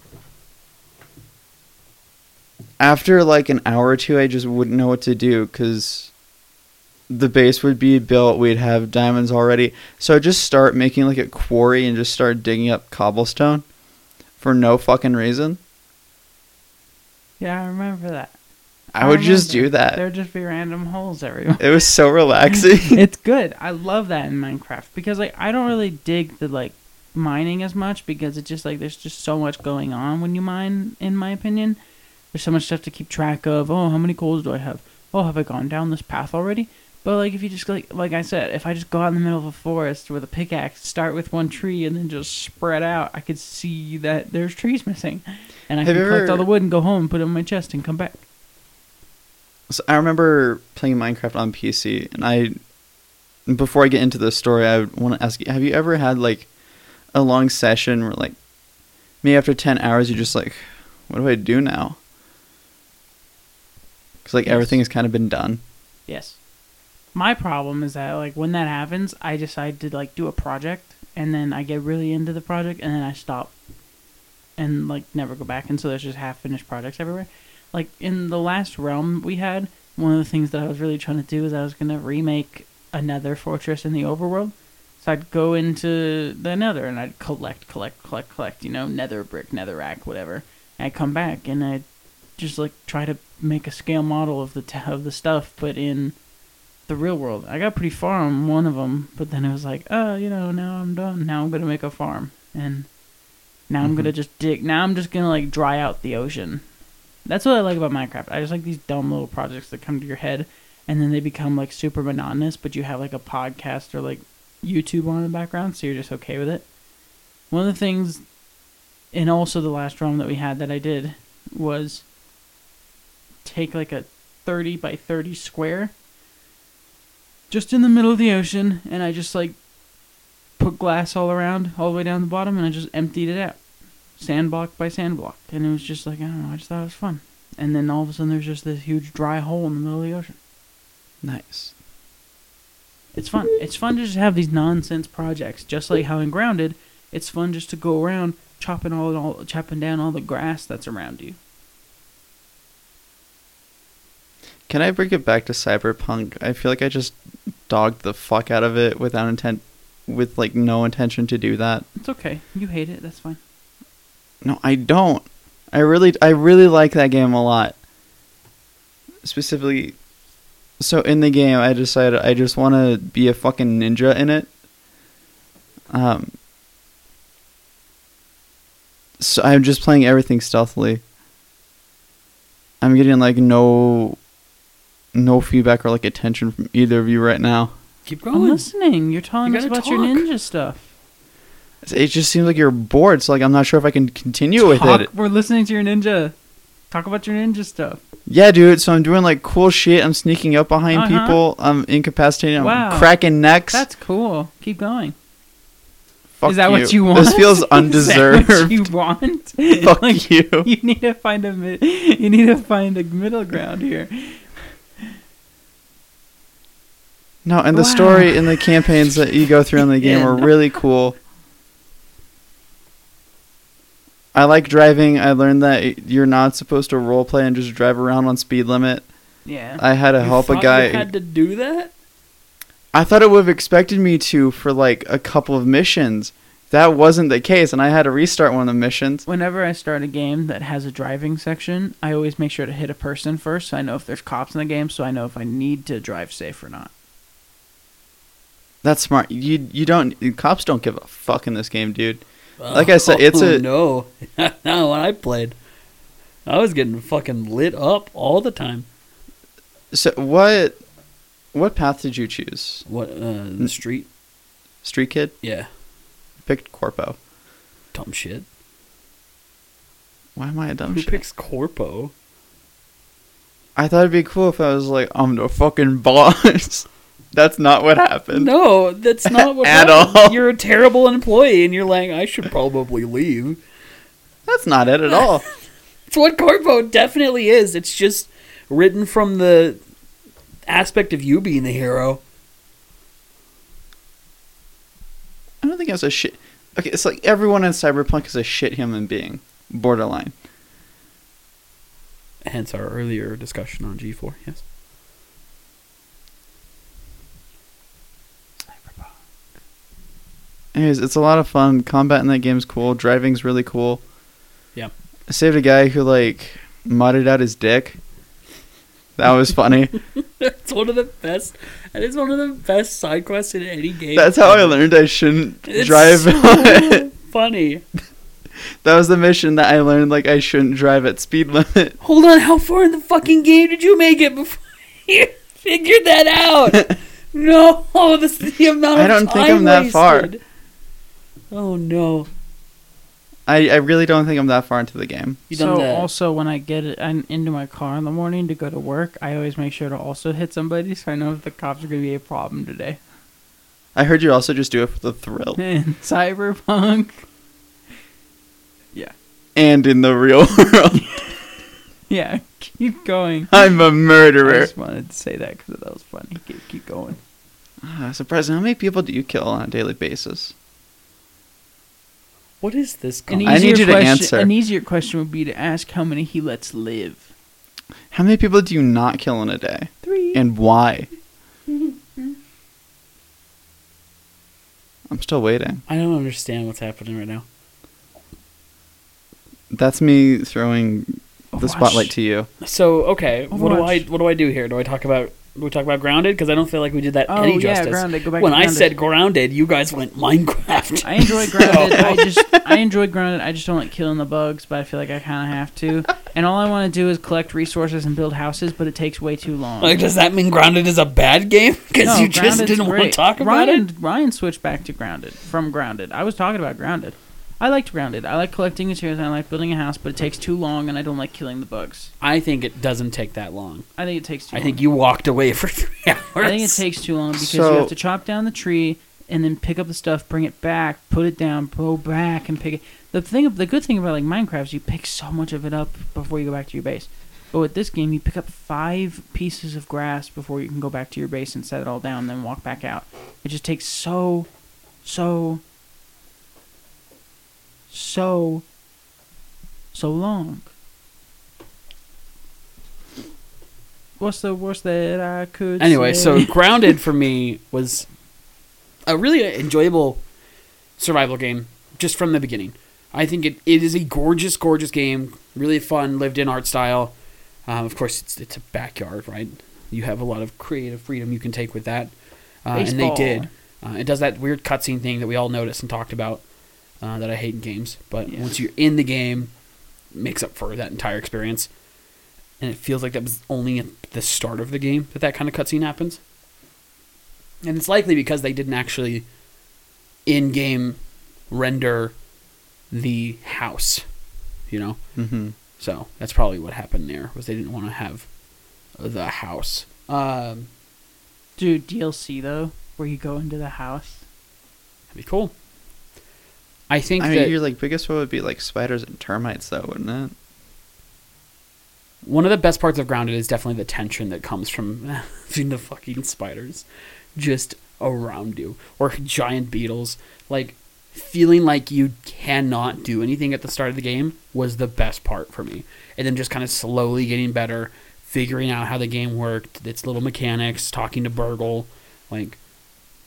after like an hour or two, I just wouldn't know what to do because the base would be built. We'd have diamonds already. So I'd just start making like a quarry and just start digging up cobblestone for no fucking reason. Yeah, I remember that. I would just do that. There'd just be random holes everywhere. It was so relaxing. it's good. I love that in Minecraft because like I don't really dig the like mining as much because it's just like there's just so much going on when you mine. In my opinion, there's so much stuff to keep track of. Oh, how many coals do I have? Oh, have I gone down this path already? But like if you just like like I said, if I just go out in the middle of a forest with a pickaxe, start with one tree and then just spread out, I could see that there's trees missing, and I Have can you collect all the wood and go home, and put it in my chest, and come back. So I remember playing Minecraft on PC, and I, before I get into this story, I want to ask you: Have you ever had like a long session where, like, maybe after ten hours, you're just like, "What do I do now?" Because like Yes. everything has kind of been done. Yes. My problem is that like when that happens, I decide to like do a project and then I get really into the project and then I stop and like never go back and so there's just half finished projects everywhere. Like in the last realm we had, one of the things that I was really trying to do is I was gonna remake another fortress in the overworld. So I'd go into the nether and I'd collect, collect, collect, collect, you know, nether brick, nether rack, whatever. And I'd come back and I'd just like try to make a scale model of the t- of the stuff, but in the real world. I got pretty far on one of them, but then it was like, oh, you know, now I'm done. Now I'm gonna make a farm, and now I'm gonna Mhm. just dig. Now I'm just gonna like dry out the ocean. That's what I like about Minecraft. I just like these dumb little projects that come to your head, and then they become like super monotonous. But you have like a podcast or like YouTube on in the background, so you're just okay with it. One of the things, and also the last realm that we had that I did was take like a 30 by 30 square just in the middle of the ocean and I just like put glass all around all the way down the bottom and I just emptied it out. Sand block by sand block and it was just like I don't know I just thought it was fun. And then all of a sudden there's just this huge dry hole in the middle of the ocean. Nice. it's fun. It's fun to just have these nonsense projects. Just like how in grounded it's fun just to go around chopping all, all chopping down all the grass that's around you Can I bring it back to Cyberpunk? I feel like I just dogged the fuck out of it without intent, with like no intention to do that. it's okay you hate it that's fine No, I don't. I really, I really like that game a lot. Specifically, so in the game, I decided I just want to be a fucking ninja in it. Um. So I'm just playing everything stealthily. I'm getting like no, no feedback or like attention from either of you right now. Keep going. I'm listening you're telling You us gotta about your talk. ninja stuff It just seems like you're bored. So like I'm not sure if I can continue with it. We're listening to your ninja. Talk about your ninja stuff. Yeah, dude. So I'm doing like cool shit. I'm sneaking up behind Uh-huh. people. I'm incapacitating. I'm Wow. cracking necks. That's cool. Keep going. Fuck Is that what you want? This feels Is that undeserved. what you want? Fuck Like, you. You need to find a mid- you need to find a middle ground here. No, and the Wow. story and the campaigns that you go through in the game Yeah, are really cool. I like driving. I learned that you're not supposed to roleplay and just drive around on speed limit. Yeah. I had to You help a guy. You had to do that. I thought it would have expected me to for like a couple of missions. That wasn't the case, and I had to restart one of the missions. Whenever I start a game that has a driving section, I always make sure to hit a person first so I know if there's cops in the game so I know if I need to drive safe or not. That's smart. You you don't cops don't give a fuck in this game, dude. Like I said, it's Oh, a- no. no, when I played, I was getting fucking lit up all the time. So what what path did you choose? What uh, the street? Street kid Yeah, picked Corpo. dumb shit. Why am I a dumb Who shit? Who picks Corpo? I thought it'd be cool if I was like, I'm the fucking boss. That's not what happened. No, that's not what At happened. all. You're a terrible employee, and you're like, I should probably leave. That's not it at all. It's what Corpo definitely is. It's just written from the aspect of you being the hero. I don't think it's a shit. Okay, it's like everyone in Cyberpunk is a shit human being. Borderline. Hence our earlier discussion on G4. Yes. Anyways, it's a lot of fun. Combat in that game's cool. Driving's really cool. Yeah. I saved a guy who like mudded out his dick. That was funny. It's one of the best. And it's one of the best side quests in any game. That's how I learned I shouldn't It's drive. so funny. that was the mission that I learned like I shouldn't drive at speed limit. Hold on, how far in the fucking game did you make it before you figured that out? no, this is the amount of I don't think I'm that far. Wasted. Oh no. I, I really don't think I'm that far into the game. You so that? also when I get it I'm into my car in the morning to go to work, I always make sure to also hit somebody so I know if the cops are gonna be a problem today. I heard you also just do it for the thrill. In Cyberpunk. Yeah. And in the real world, Yeah, keep going. I'm a murderer. I just wanted to say that because that was funny. Keep, keep going. Ah, surprising. How many people do you kill on a daily basis? What is this An? I need easier you to question, answer. An easier question would be to ask how many he lets live. How many people do you not kill in a day? Three. And why? I'm still waiting. I don't understand what's happening right now. That's me throwing the Overwatch. spotlight to you. So okay, what do I what do I do here? Do I talk about do we talk about grounded? Because I don't feel like we did that Oh any yeah, justice. grounded. Go back. when I said grounded, you guys went Minecraft. I enjoy grounded. I just I enjoy grounded. I just don't like killing the bugs, but I feel like I kind of have to. And all I want to do is collect resources and build houses, but it takes way too long. like, does that mean grounded is a bad game? Because No, you just didn't want to talk about Ryan, it. Ryan switched back to grounded from grounded. I was talking about grounded. I liked grounded. I like collecting materials and I like building a house, but it takes too long, and I don't like killing the bugs. I think it doesn't take that long. I think it takes too. I long. think you walked away for three hours. I think it takes too long because you have to chop down the tree and then pick up the stuff, bring it back, put it down, go back and pick it. The thing, the good thing about like Minecraft is you pick so much of it up before you go back to your base. But with this game, you pick up five pieces of grass before you can go back to your base and set it all down, and then walk back out. It just takes so, so, so, so long. What's the worst that I could? Anyway, say? so grounded for me was a really enjoyable survival game just from the beginning. I think it, it is a gorgeous, gorgeous game. Really fun, lived in art style. Um, of course, it's it's a backyard, right? You have a lot of creative freedom you can take with that, uh, and they did. Uh, it does that weird cutscene thing that we all noticed and talked about uh, that I hate in games. But Yeah. once you're in the game, it makes up for that entire experience. And it feels like that was only at the start of the game that that kind of cutscene happens. And it's likely because they didn't actually in-game render the house, you know. Mm-hmm. So that's probably what happened there was they didn't want to have the house. Um, Dude, DLC though, where you go into the house. that'd be cool. I think I mean, your like biggest one would be like spiders and termites, though, wouldn't it? one of the best parts of Grounded is definitely the tension that comes from the fucking spiders just around you or giant beetles. Like feeling like you cannot do anything at the start of the game was the best part for me. And then just kind of slowly getting better, figuring out how the game worked, its little mechanics, talking to Burgle, like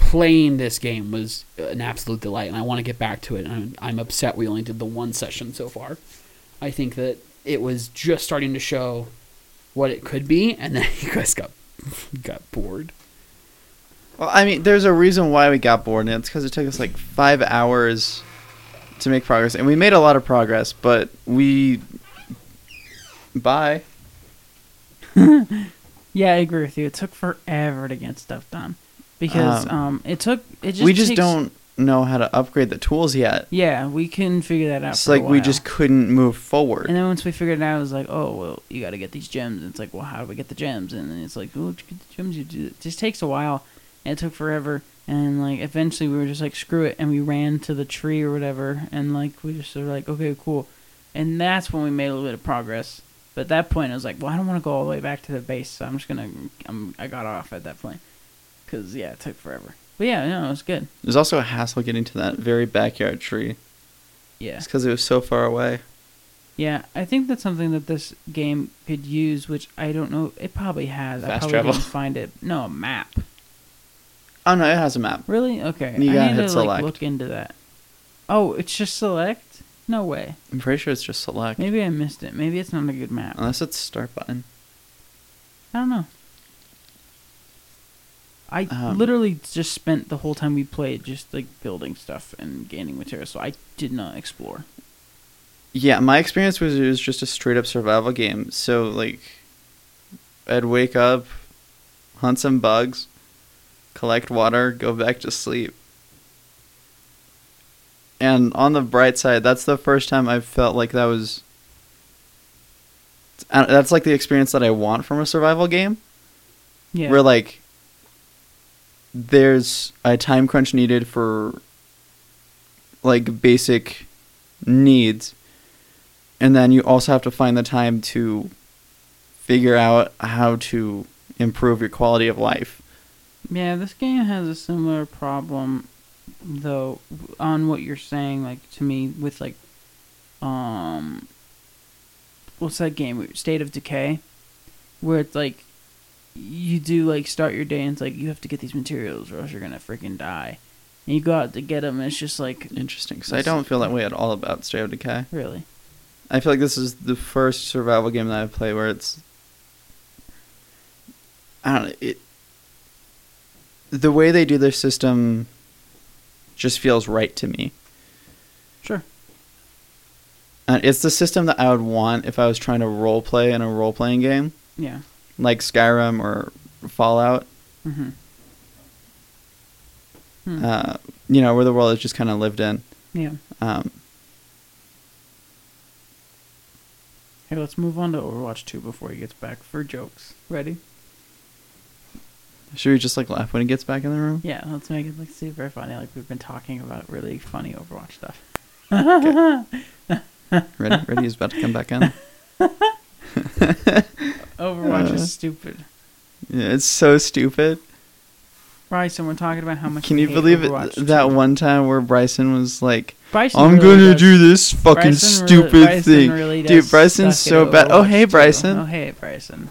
playing this game was an absolute delight and I want to get back to it. And I'm, I'm upset we only did the one session so far. I think that it was just starting to show what it could be, and then you guys got got bored. Well, I mean, there's a reason why we got bored, and it's because it took us like five hours to make progress, and we made a lot of progress, but we. Bye. Yeah, I agree with you. It took forever to get stuff done because Um, um, it took it just we just takes- don't know how to upgrade the tools yet. Yeah, we couldn't figure that out. It's like we just couldn't move forward. And then once we figured it out, it was like, oh well, you got to get these gems. And it's like, well, how do we get the gems? And then it's like, oh, get the gems, you do. It just takes a while, and it took forever. And like eventually, we were just like, screw it, and we ran to the tree or whatever, and like we just were like, okay, cool. And that's when we made a little bit of progress. But at that point, I was like, well, I don't want to go all the way back to the base, so I'm just gonna, I'm, I got off at that point, cause yeah, it took forever. But yeah, no, it was good. There's also a hassle getting to that very backyard tree. Yeah. It's because it was so far away. Yeah, I think that's something that this game could use, which I don't know. It probably has. Fast I probably travel. didn't find it. No, a map. Oh no, it has a map. Really? Okay. You I gotta need hit to like select. look into that. Oh, it's just select? No way. I'm pretty sure it's just select. Maybe I missed it. Maybe it's not a good map. Unless it's start button. I don't know. I Um, literally just spent the whole time we played just like building stuff and gaining material, so I did not explore. Yeah, my experience was it was just a straight up survival game. So like, I'd wake up, hunt some bugs, collect water, go back to sleep. And on the bright side, that's the first time I felt like that was. uh, That's like the experience that I want from a survival game. Yeah. where like there's a time crunch needed for like basic needs and then you also have to find the time to figure out how to improve your quality of life Yeah, this game has a similar problem, though, on what you're saying. Like to me, with like, um, what's that game? State of Decay, where it's like, you do like start your day and it's like you have to get these materials or else you're gonna freaking die, and you go out to get them and it's just like interesting because i don't feel that way at all about state of decay really. i feel like this is the first survival game that i've played where it's i don't know it the way they do their system just feels right to me Sure. And it's the system that I would want if I was trying to role play in a role playing game, Yeah. Like Skyrim or Fallout. Mm-hmm. Hmm. Uh, you know, where the world is just kind of lived in. yeah. Um, Hey, let's move on to Overwatch 2 before he gets back for jokes. Ready? should we just like laugh when he gets back in the room? Yeah, let's make it like super funny. Like we've been talking about really funny Overwatch stuff. Ready? Ready? He's about to come back in. Overwatch Uh. is stupid. Yeah, it's so stupid. Bryson, we're talking about how much. Can you hate believe Overwatch it? That 2. one time where Bryson was like, Bryson "I'm really gonna does- do this fucking Bryson really- stupid Bryson thing." really Dude, Bryson's so at bad. Oh, hey, 2. Bryson. Oh, hey, Bryson.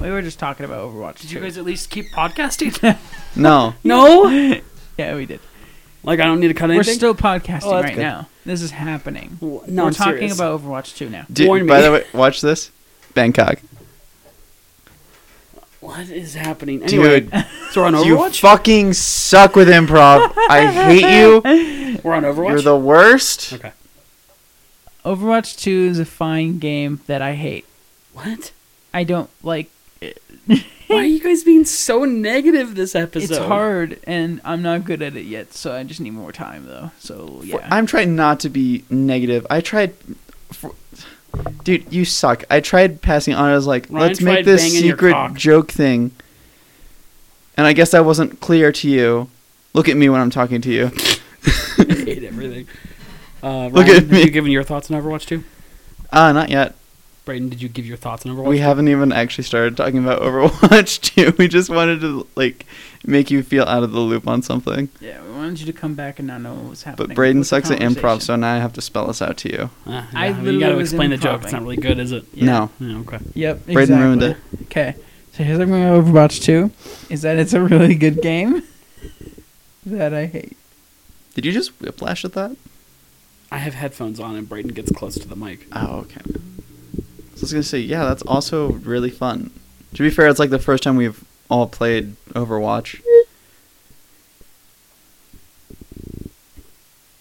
We were just talking about Overwatch. Did you guys at least keep podcasting? No. no. yeah, we did. Like I don't need to cut anything. We're still podcasting Oh, right good. now. This is happening. No, we're I'm talking serious. about Overwatch 2 now. Dude, Warn by the way, watch this. Bangkok. What is happening. Anyway, Dude, so we're on you fucking suck with improv. I hate you. we're on Overwatch. You're the worst. okay. Overwatch 2 is a fine game that I hate. What? I don't like it. Why are you guys being so negative this episode? It's hard, and I'm not good at it yet, so I just need more time, though. So, yeah. I'm trying not to be negative. I tried. For, dude, you suck. I tried passing on. I was like, Ryan let's make this secret joke thing. And I guess that wasn't clear to you. Look at me when I'm talking to you. I hate everything. Uh, Ryan, Look at Have me. you given your thoughts on Overwatch 2? Ah, not yet. Brayden, did you give your thoughts on Overwatch? We haven't even actually started talking about Overwatch 2. We just wanted to like make you feel out of the loop on something. yeah, we wanted you to come back and not know what was happening. But Braden with sucks at improv, so now I have to spell this out to you. Ah, I yeah, you literally got to was explain the joke. It's not really good, is it? Yeah. No. Yeah, okay. Yep, Braden exactly. ruined it. Okay, so here's what I'm going to Overwatch 2 is that it's a really good game that I hate. Did you just whiplash at that? I have headphones on and Brayden gets close to the mic. Oh, okay. So I was gonna say, yeah, that's also really fun. To be fair, it's like the first time we've all played Overwatch.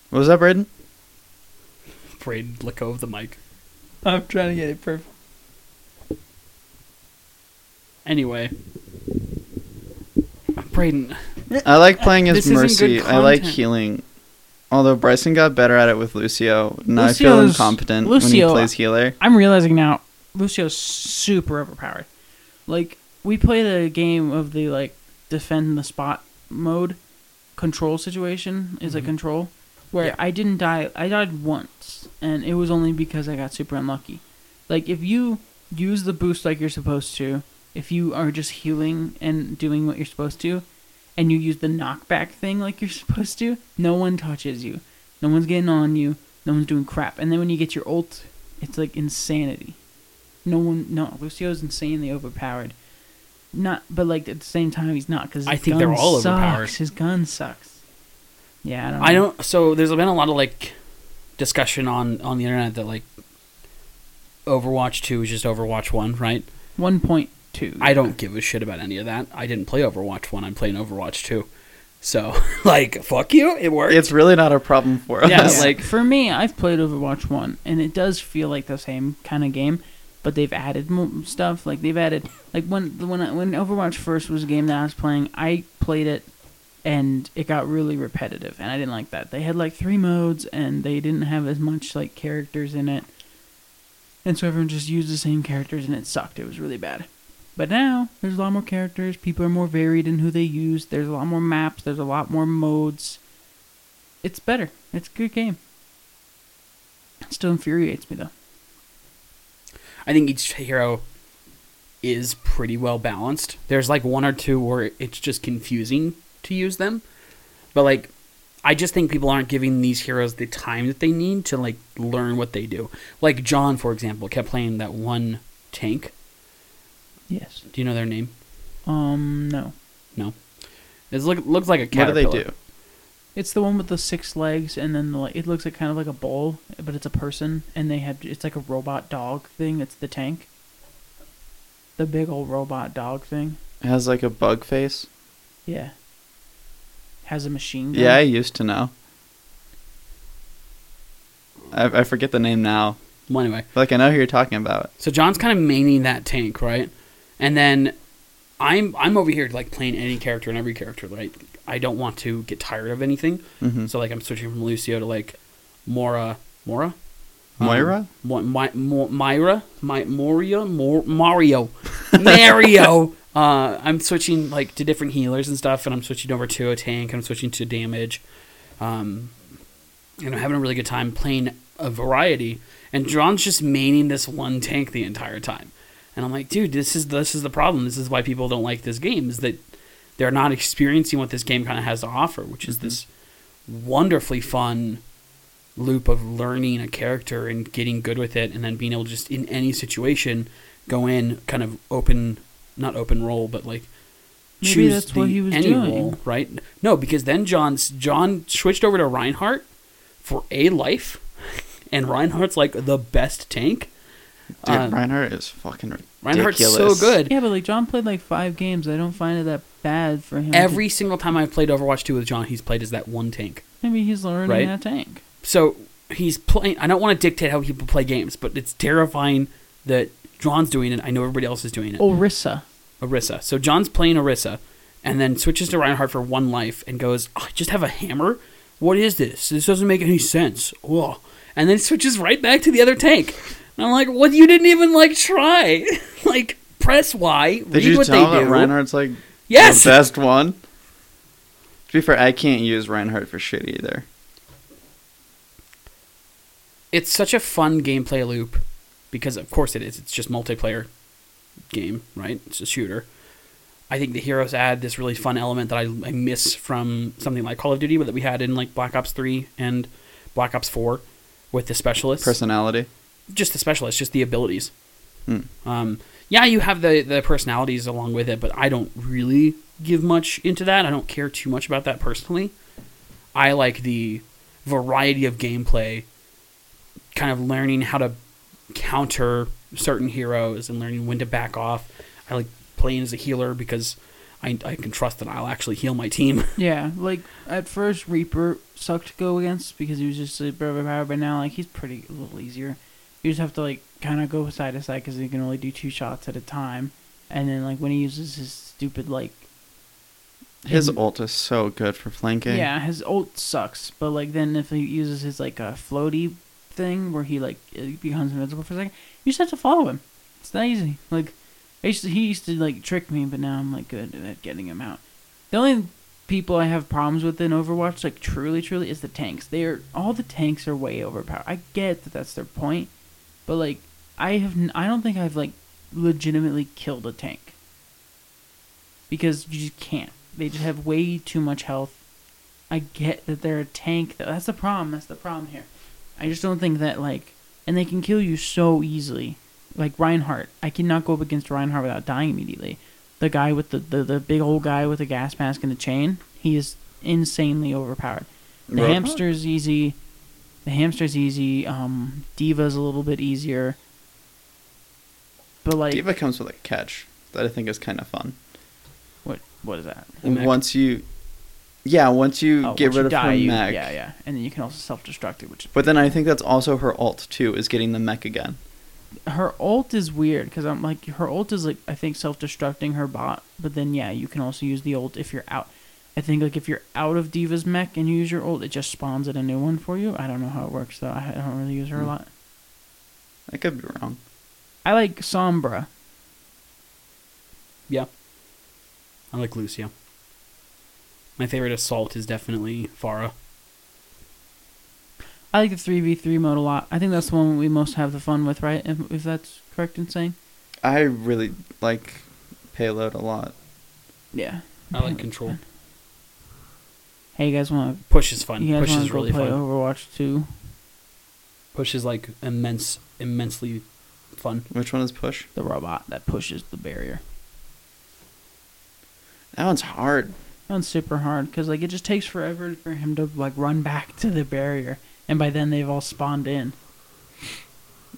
What was that, Braden? Braden, let go of the mic. I'm trying to get it perfect. Anyway. Braden. I like playing as Mercy. I like healing. Although Bryson got better at it with Lucio, now I feel Lucio's- incompetent when he plays healer. I'm realizing now, Lucio's super overpowered. Like we played a game of the like defend the spot mode control situation is a Mhm. control where Yeah. I didn't die. I died once, and it was only because I got super unlucky. Like if you use the boost like you're supposed to, if you are just healing and doing what you're supposed to, and you use the knockback thing like you're supposed to, no one touches you. No one's getting on you. No one's doing crap. And then when you get your ult, it's like insanity. No one, no, Lucio's insanely overpowered. Not, but like at the same time, he's not because I think they're all overpowered. His gun sucks. Yeah, I don't. Know. I don't. So there's been a lot of like discussion on on the internet that like Overwatch Two is just Overwatch One, right? One point two. I don't give a shit about any of that. I didn't play Overwatch 1. I'm playing Overwatch 2. So, like, fuck you. It works. It's really not a problem for us. Yeah, Yeah, like- for me, I've played Overwatch one, and it does feel like the same kind of game, but they've added stuff. Like they've added, like when when when Overwatch first was a game that I was playing, I played it, and it got really repetitive, and I didn't like that. They had like three modes, and they didn't have as much like characters in it, and so everyone just used the same characters, and it sucked. It was really bad. But now there's a lot more characters. People are more varied in who they use. There's a lot more maps. There's a lot more modes. It's better. It's a good game. It still infuriates me though. I think each hero is pretty well balanced. There's like one or two where it's just confusing to use them. But like I just think people aren't giving these heroes the time that they need to like learn what they do. Like John, for example, kept playing that one tank. Yes. Do you know their name? Um. No. No. It look, looks like a cat. What do they do? It's the one with the six legs, and then the, like it looks like kind of like a bull, but it's a person, and they have it's like a robot dog thing. It's the tank. The big old robot dog thing. It has like a bug face. Yeah. Has a machine gun. Yeah, I used to know. I, I forget the name now. Well, anyway, But, like I know who you're talking about. so John's kind of maining that tank, right? And then I'm I'm over here like playing any character and every character, right? I don't want to get tired of anything. hmm So like I'm switching from Lucio to like Mora, Mora, Um, Moira. Mo- My, Mo- Myra, My, Moria, Mor- Mario, Mario. Uh, I'm switching like to different healers and stuff, and I'm switching over to a tank. I'm switching to damage, um, and I'm having a really good time playing a variety. And John's just maining this one tank the entire time, and I'm like, dude, this is this is the problem. This is why people don't like this game. Is that they're not experiencing what this game kind of has to offer, which is this wonderfully fun loop of learning a character and getting good with it and then being able to just in any situation go in kind of open not open role but like Maybe choose that's what the- he was any doing. role right no because then john's john switched over to reinhardt for a life and reinhardt's like the best tank Dude, Uh, Reinhardt is fucking ridiculous. reinhardt's so good Yeah, but like John played like five games. I don't find it that bad for him. to- every single time i've played overwatch 2 with john he's played as that one tank maybe he's learning Right? that tank. so he's playing. I don't want to dictate how people play games, but it's terrifying that John's doing it. I know everybody else is doing it. Orisa. Orisa. So John's playing Orisa, and then switches to Reinhardt for one life and goes, oh, "I just have a hammer. What is this? This doesn't make any sense." Ugh. And then switches right back to the other tank. And I'm like, "What? You didn't even like try? like press Y, Did read you what tell they him do." that Reinhardt's like yes. the best one? To be fair, I can't use Reinhardt for shit either. it's such a fun gameplay loop because of course it is it's just multiplayer game right it's a shooter i think the heroes add this really fun element that i, I miss from something like call of duty but that we had in like black ops 3 and black ops 4 with the specialists Personality. just the specialists just the abilities Hmm. um, yeah you have the, the personalities along with it but i don't really give much into that. I don't care too much about that personally. I like the variety of gameplay kind of learning how to counter certain heroes and learning when to back off. I like playing as a healer because i, I can trust that i'll actually heal my team. Yeah, like at first Reaper sucked to go against because he was just a bit overpowered, but now like he's pretty a little easier. You just have to like kind of go side to side because he can only do two shots at a time, and then like when he uses his stupid like His hidden- ult is so good for flanking. yeah his ult sucks, but like then if he uses his like uh, floaty thing where he like becomes invincible for a second, you just have to follow him. It's that easy. Like I used to, he used to like trick me, but now I'm like good at getting him out. The only people I have problems with in Overwatch, like truly, truly, is the tanks. They are all the tanks are way overpowered. I get that that's their point, but like I have, n- I don't think I've like legitimately killed a tank because you just can't. They just have way too much health. I get that they're a tank. though. That's the problem. That's the problem here. I just don't think that like, and they can kill you so easily. Like Reinhardt, I cannot go up against Reinhardt without dying immediately. The guy with the, the, the big old guy with the gas mask and the chain, he is insanely overpowered. The Ro- hamster's easy. The hamster's easy. Um, D.Va's a little bit easier. But like, Diva comes with a catch. that I think is kind of fun. What what is that? Once you, yeah, once you Oh, get once rid you of die, her you- mech. Yeah, yeah, and then you can also self-destruct it, which is But then I think that's also her ult too, is getting the mech again. her ult is weird because I'm like her ult is like I think self-destructing her bot, but then yeah, you can also use the ult if you're out. I think like if you're out of D.Va's mech and you use your old, it just spawns at a new one for you. I don't know how it works though. I I don't really use her a Hmm. lot. I could be wrong. I like Sombra. Yeah. I like Lucio. My favorite assault is definitely Pharah. I like the three v three mode a lot. I think that's the one we most have the fun with, right? If, if that's correct in saying. I really like payload a lot. Yeah. I like control. Hey, you guys want to? Push is fun. You guys Push want is to go really play fun. Overwatch 2? Push is like immense, immensely fun. Which one is push? The robot that pushes the barrier. That one's hard. That one's super hard because like it just takes forever for him to like run back to the barrier, and by then they've all spawned in.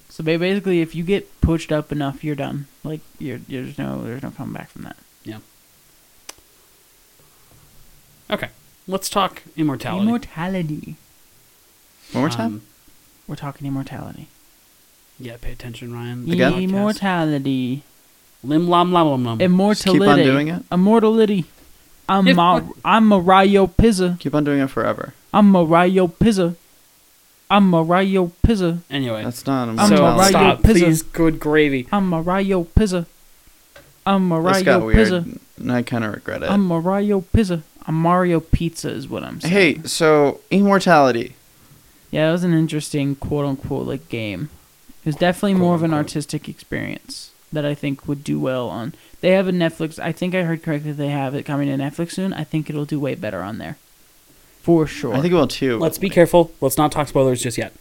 So basically, if you get pushed up enough, you're done. Like you're, there's no there's no coming back from that. Yeah. Okay, let's talk immortality. Immortality. One more time. Um, We're talking immortality. yeah, pay attention, Ryan. Again? Podcast. Immortality. Lim lam lam lam lam. Immortality. keep on doing it? Immortality. I'm If- Ma- I'm Mario Pizza. Keep on doing it forever. I'm Mario Pizza. I'm Mario Pizza. Anyway, That's not a I'm so Mario stop, Pizza. please. Good gravy. I'm Mario Pizza. I'm Mario This got Mario weird. And I kind of regret it. I'm Mario Pizza. I'm Mario Pizza is what I'm saying. hey, so immortality. Yeah, it was an interesting quote unquote like game. It was definitely more of an Quote-unquote. artistic experience that I think would do well on. They have a Netflix. I think I heard correctly. They have it coming to Netflix soon. I think it'll do way better on there, for sure. I think it will too. Let's be careful. Let's not talk spoilers just yet.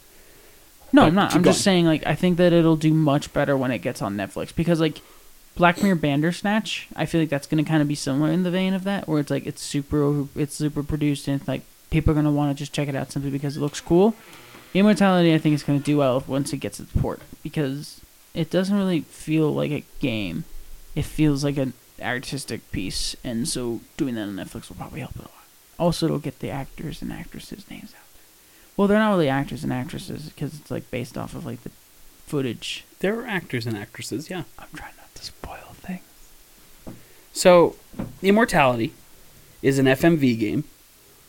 no, but I'm not. I'm just saying like I think that it'll do much better when it gets on Netflix because like Black Mirror Bandersnatch, I feel like that's gonna kind of be similar in the vein of that, where it's like it's super over, it's super produced and it's like people are gonna want to just check it out simply because it looks cool. Immortality, I think, is gonna do well once it gets its port because it doesn't really feel like a game. It feels like an artistic piece, and so doing that on Netflix will probably help it a lot. Also, it'll get the actors and actresses' names out. Well, they're not really actors and actresses because it's like based off of like the footage. There are actors and actresses, yeah. I'm trying not to spoil things. So, Immortality is an FMV game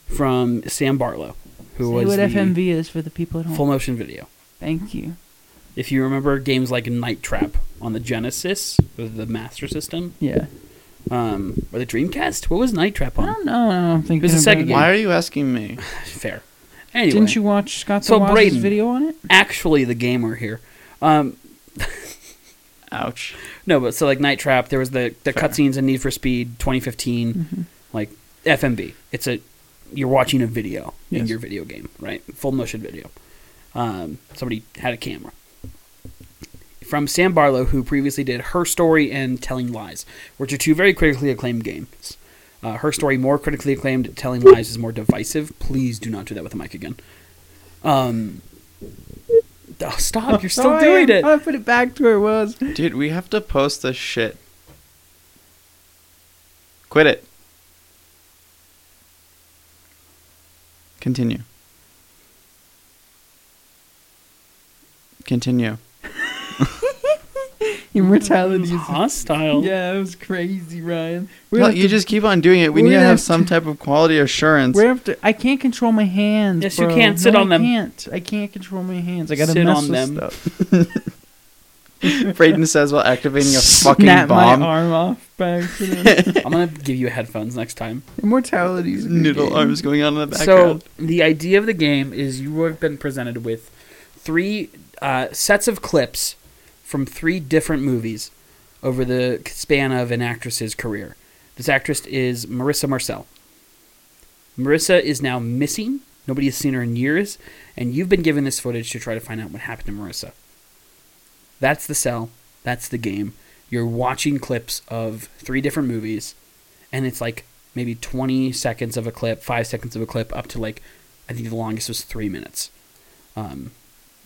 from Sam Barlow, who Say was what the FMV is for the people at home. full motion video. Thank you. If you remember games like Night Trap on the Genesis or the Master System, Yeah. um, or the Dreamcast, what was Night Trap I on? don't know. I don't think It was the second game. Why are you asking me? Fair. Anyway, Didn't you watch Scott So, Woz's Braden. video on it? actually the gamer here? Um, Ouch. no, but so like Night Trap, there was the the Fair. cutscenes in Need for Speed 2015. Mm-hmm. like FMV. It's a you're watching a video in your video game, right? Full motion video. Um, somebody had a camera. From Sam Barlow, who previously did Her Story and Telling Lies, which are two very critically acclaimed games. Uh, Her Story more critically acclaimed. Telling Lies is more divisive. Please do not do that with the mic again. Um, oh, stop! You're still doing it. I put it back to where it was. Dude, we have to post this shit. Quit it. Continue. Continue. Immortality is hostile. Yeah, it was crazy, Ryan. We Well, have you to- just keep on doing it. We we're need to gonna have have some type of quality assurance. We have to. I can't control my hands. Yes, you can't. Sit No, on I them. Can't. I can't control my hands. I gotta Sit mess on with them. stuff. Braden says while activating a fucking Snap bomb. my arm off by accident. I'm gonna give you headphones next time. Immortality is Noodle game. arms going on in the background. So the idea of the game is you have been presented with three uh, sets of clips from three different movies over the span of an actress's career. This actress is Marissa Marcel. Marissa is now missing. Nobody has seen her in years, and you've been given this footage to try to find out what happened to Marissa. That's the sell. That's the game. You're watching clips of three different movies, and it's like maybe 20 seconds of a clip, five seconds of a clip, up to like, I think the longest was three minutes. Um,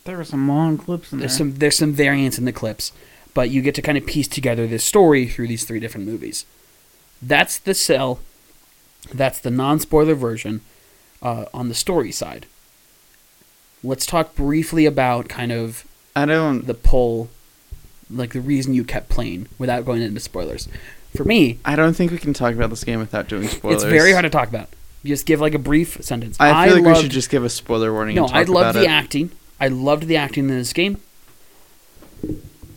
There were some long clips in there. there's some there's some variance in the clips, but you get to kind of piece together this story through these three different movies. That's the sell. That's the non-spoiler version uh, on the story side. Let's talk briefly about kind of I don't. the pull, like the reason you kept playing without going into spoilers. For me, I don't think we can talk about this game without doing spoilers. it's very hard to talk about. Just give like a brief sentence. I feel like we should just give a spoiler warning. no, and talk I love the it. acting. I loved the acting in this game.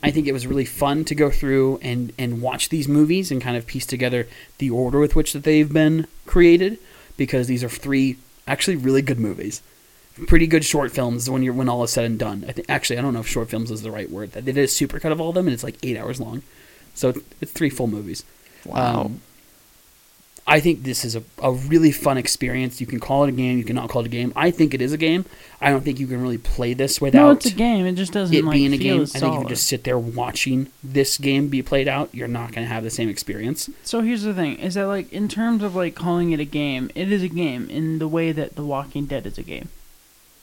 I think it was really fun to go through and, and watch these movies and kind of piece together the order with which that they've been created because these are three actually really good movies. Pretty good short films when you're when all is said and done. I think actually I don't know if short films is the right word. They did a supercut of all of them and it's like eight hours long, so it's, three full movies. Wow. Um, I think this is a, a really fun experience. You can call it a game. You cannot call it a game. I think it is a game. I don't think you can really play this without No, it's a game. It just doesn't it like being a game. I think if you just sit there watching this game be played out, you're not going to have the same experience. So here's the thing: is that like in terms of like calling it a game, it is a game in the way that The Walking Dead is a game,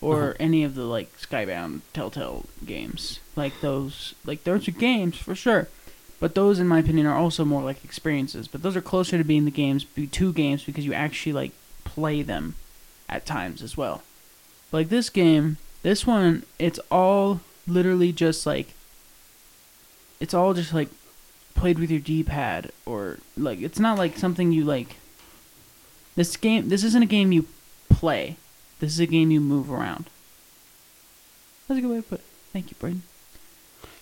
or Uh-huh. any of the like Skybound Telltale games. Like those, like those are games for sure, but those, in my opinion, are also more like experiences. But those are closer to being the games, be two games because you actually like play them at times as well. Like this game, this one, it's all literally just like. It's all just like played with your D-pad or like it's not like something you like this game this isn't a game you play. This is a game you move around. That's a good way to put it. Thank you, Braden.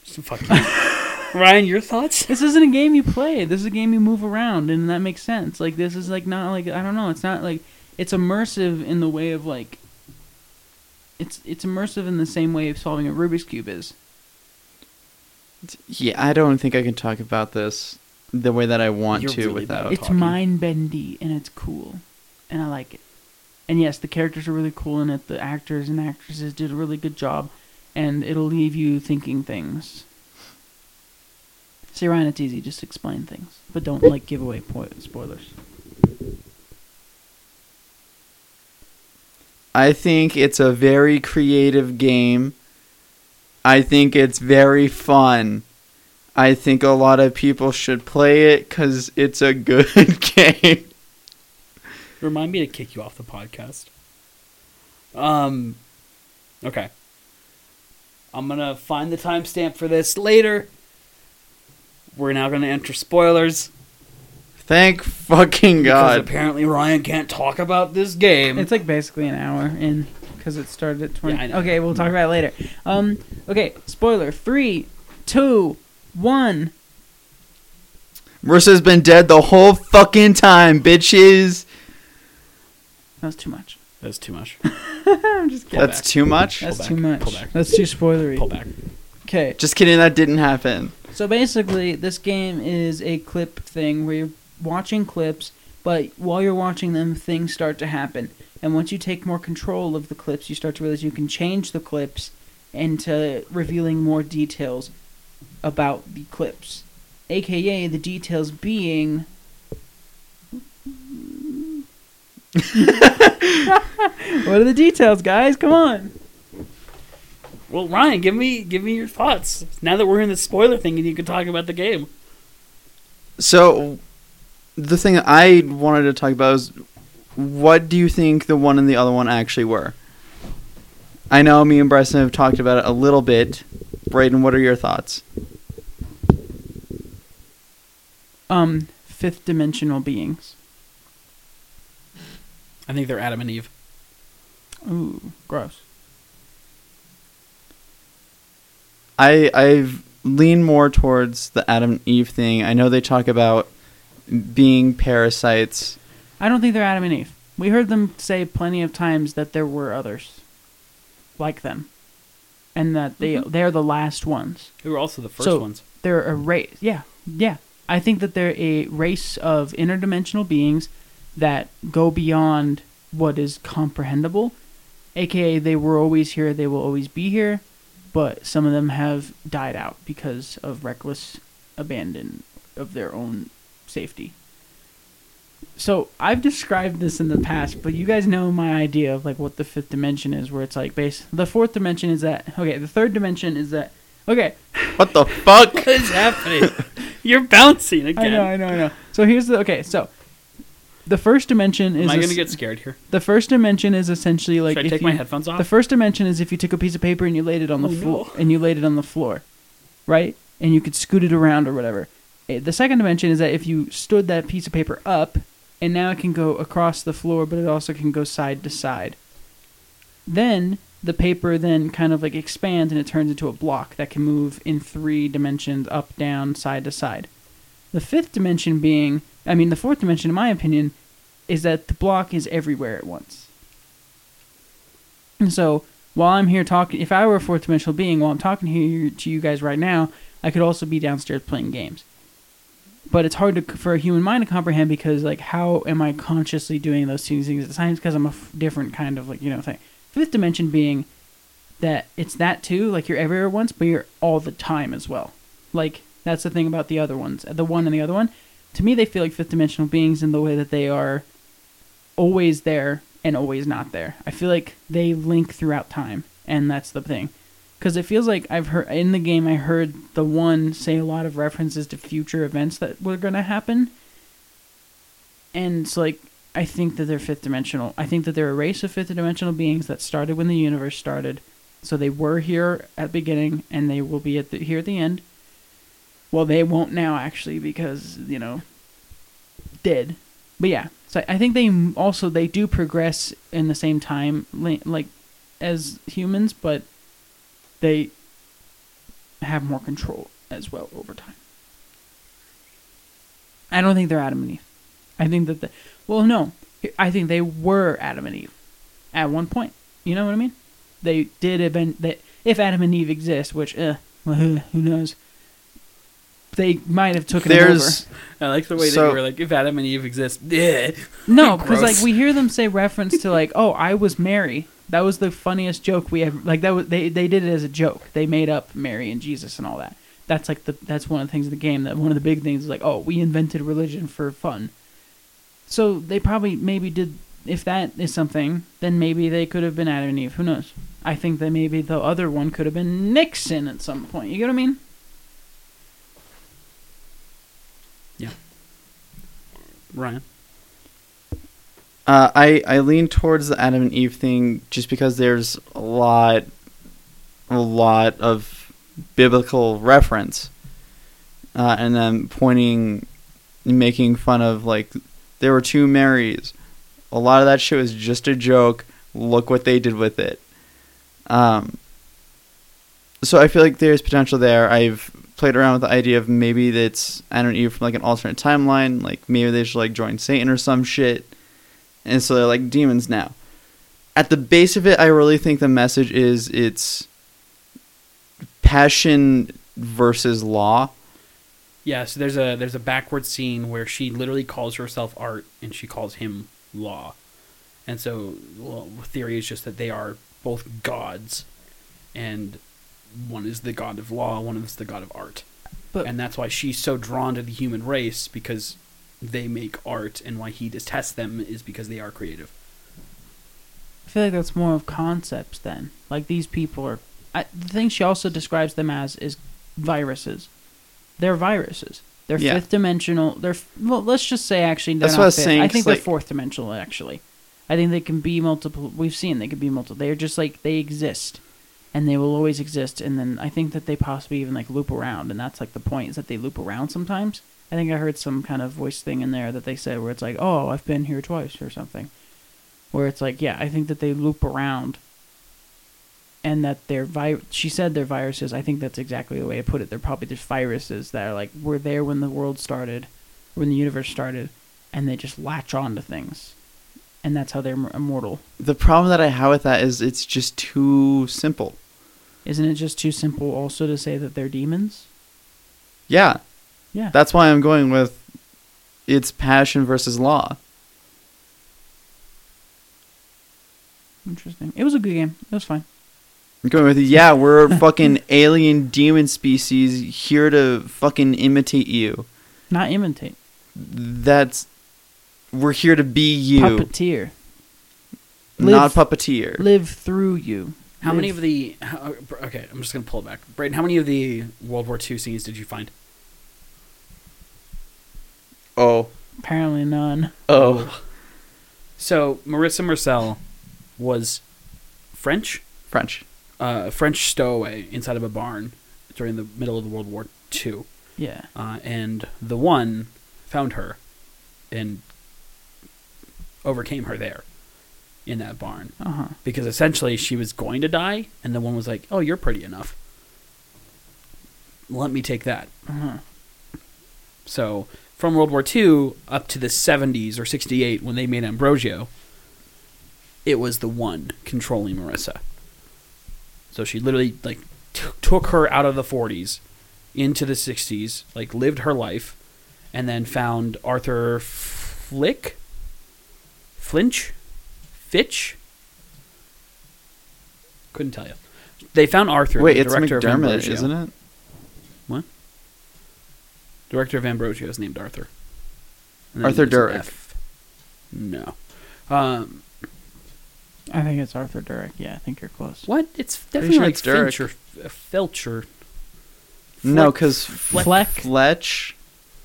So fuck you. Ryan, your thoughts? This isn't a game you play. This is a game you move around and that makes sense. Like this is like not like I don't know, it's not like it's immersive in the way of like it's it's immersive in the same way of solving a Rubik's cube is. yeah, I don't think I can talk about this the way that I want You're to really without. It's talking. mind bendy and it's cool, and I like it. And yes, the characters are really cool in it. The actors and actresses did a really good job, and it'll leave you thinking things. See, Ryan, it's easy. Just explain things, but don't like give away po- spoilers. I think it's a very creative game. I think it's very fun. I think a lot of people should play it because it's a good game. Remind me to kick you off the podcast. Um, okay. I'm gonna find the timestamp for this later. We're now gonna enter spoilers Thank fucking because God. apparently Ryan can't talk about this game. It's like basically an hour in because it started at twenty. Yeah, Okay, we'll talk about it later. Um, okay, spoiler: three, two, one. Marissa's been dead the whole fucking time, bitches. That was too much. That's too much. I'm just kidding. That's too much. That's too much. pull back. That's too spoilery. Pull back. Okay. Just kidding, that didn't happen. So basically, this game is a clip thing where you're watching clips, but while you're watching them, things start to happen. And once you take more control of the clips, you start to realize you can change the clips into revealing more details about the clips. AKA, the details being. what are the details, guys? Come on. Well, Ryan, give me give me your thoughts now that we're in the spoiler thing and you can talk about the game. So, the thing that I wanted to talk about is what do you think the one and the other one actually were? I know me and Bryson have talked about it a little bit. Braden, what are your thoughts? Um, fifth dimensional beings. I think they're Adam and Eve. Ooh, gross. I I've leaned more towards the Adam and Eve thing. I know they talk about being parasites. I don't think they're Adam and Eve. We heard them say plenty of times that there were others like them, and that they Mhm. they're the last ones. Who were also the first So- ones. They're a race. Yeah, yeah. I think that they're a race of interdimensional beings that go beyond what is comprehensible. AKA, they were always here. They will always be here, but some of them have died out because of reckless abandon of their own safety. So I've described this in the past, but you guys know my idea of like what the fifth dimension is, where it's like base. The fourth dimension is that okay. The third dimension is that okay. What the fuck? What is happening? You're bouncing again. I know, I know, I know. So here's the okay. So the first dimension is Am I a gonna get scared here? the first dimension is essentially like Should I take you, my headphones off? The first dimension is if you took a piece of paper and you laid it on the Oh, floor no. and you laid it on the floor, right? And you could scoot it around or whatever. Eh, The second dimension is that if you stood that piece of paper up and now it can go across the floor, but it also can go side to side. Then the paper then kind of like expands and it turns into a block that can move in three dimensions up, down, side to side. The fifth dimension being, I mean, the fourth dimension, in my opinion, is that the block is everywhere at once. And so, while I'm here talking, if I were a fourth dimensional being, while I'm talking here to you guys right now, I could also be downstairs playing games. But it's hard to, for a human mind to comprehend because, like, how am I consciously doing those two things at the same Because I'm a f- different kind of, like, you know, thing. Fifth dimension being that it's that too, like, you're everywhere once, but you're all the time as well. Like, that's the thing about the other ones. The one and the other one. To me, they feel like fifth dimensional beings in the way that they are always there and always not there. I feel like they link throughout time, and that's the thing. Because it feels like I've heard in the game, I heard the one say a lot of references to future events that were going to happen. And it's like, I think that they're fifth dimensional. I think that they're a race of fifth dimensional beings that started when the universe started. So they were here at the beginning, and they will be at the, here at the end. Well, they won't now, actually, because, you know, dead. But yeah, so I think they also they do progress in the same time like as humans, but they have more control as well over time. I don't think they're Adam and Eve. I think that the well, no, I think they were Adam and Eve at one point. You know what I mean? They did event that if Adam and Eve exist, which uh, who knows? They might have taken it over. I like the way that So- you were like, if Adam and Eve exist, yeah. No, because like we hear them say reference to like, oh, I was Mary. That was the funniest joke we ever like. That was they they did it as a joke. They made up Mary and Jesus and all that. That's like the that's one of the things in the game. That one of the big things is like, oh, we invented religion for fun. So they probably maybe did. If that is something, then maybe they could have been Adam and Eve. Who knows? I think that maybe the other one could have been Nixon at some point. You get what I mean? Ryan. Uh, I I lean towards the Adam and Eve thing just because there's a lot, a lot of biblical reference, uh, and then pointing, making fun of like there were two Marys. A lot of that shit was just a joke. Look what they did with it. Um. So I feel like there's potential there. I've played around with the idea of maybe that's I don't know from like an alternate timeline. Like maybe they should like join Satan or some shit and so they're like demons now. At the base of it, I really think the message is it's passion versus law. Yeah, so there's a there's a backward scene where she literally calls herself art and she calls him law, and so well, the theory is just that they are both gods, and one is the god of law, one is the god of art, But- and that's why she's so drawn to the human race because they make art, and why he detests them is because they are creative. I feel like that's more of concepts then. Like these people are. I, the thing she also describes them as is viruses. They're viruses. They're Yeah. fifth dimensional. They're well. Let's just say actually they're That's not what I was fifth. saying, I 'cause, think they're like- fourth dimensional actually. I think they can be multiple. We've seen they can be multiple. They're just like they exist, and they will always exist. And then I think that they possibly even like loop around, and that's like the point is that they loop around sometimes. I think I heard some kind of voice thing in there that they said where it's like, oh, I've been here twice or something where it's like, yeah, I think that they loop around, and that they're vi- She said they're viruses. I think that's exactly the way to put it. They're probably just viruses that are like were there when the world started, when the universe started, and they just latch on to things, and that's how they're immortal. The problem that I have with that is it's just too simple. Isn't it just too simple also to say that they're demons? Yeah, Yeah. that's why I'm going with it's passion versus law. Interesting. It was a good game. It was fine. I'm going with yeah, we're a fucking alien demon species here to fucking imitate you. Not imitate. That's we're here to be you, Puppeteer. not puppeteer. Live through you. How many of the? How, okay, I'm just gonna pull it back. Braden, how many of the World War II scenes did you find? Oh. Apparently none. Oh. So Marissa Marcel was French, French. uh, French stowaway inside of a barn during the middle of the World War II, Yeah. uh, and the one found her and overcame her there in that barn Uh huh. because essentially she was going to die, and the one was like, "Oh, you're pretty enough. Let me take that." Uh huh. So from World War II up to the 70s or 68 when they made Ambrosio, it was the one controlling Marissa. So she literally like t- took her out of the 40s into the 60s, like lived her life, and then found Arthur Flick, Flinch, Fitch. Couldn't tell you. They found Arthur, Wait, the it's director McDermott, Ambrosio. isn't it? What? Director of Ambrosio is named Arthur. Arthur there's Durick. No. Um, I think it's Arthur Durick. Yeah, I think you're close. what? It's definitely sure like it's Durick. Finch or F- Filch or. No, because Fleck. Fletch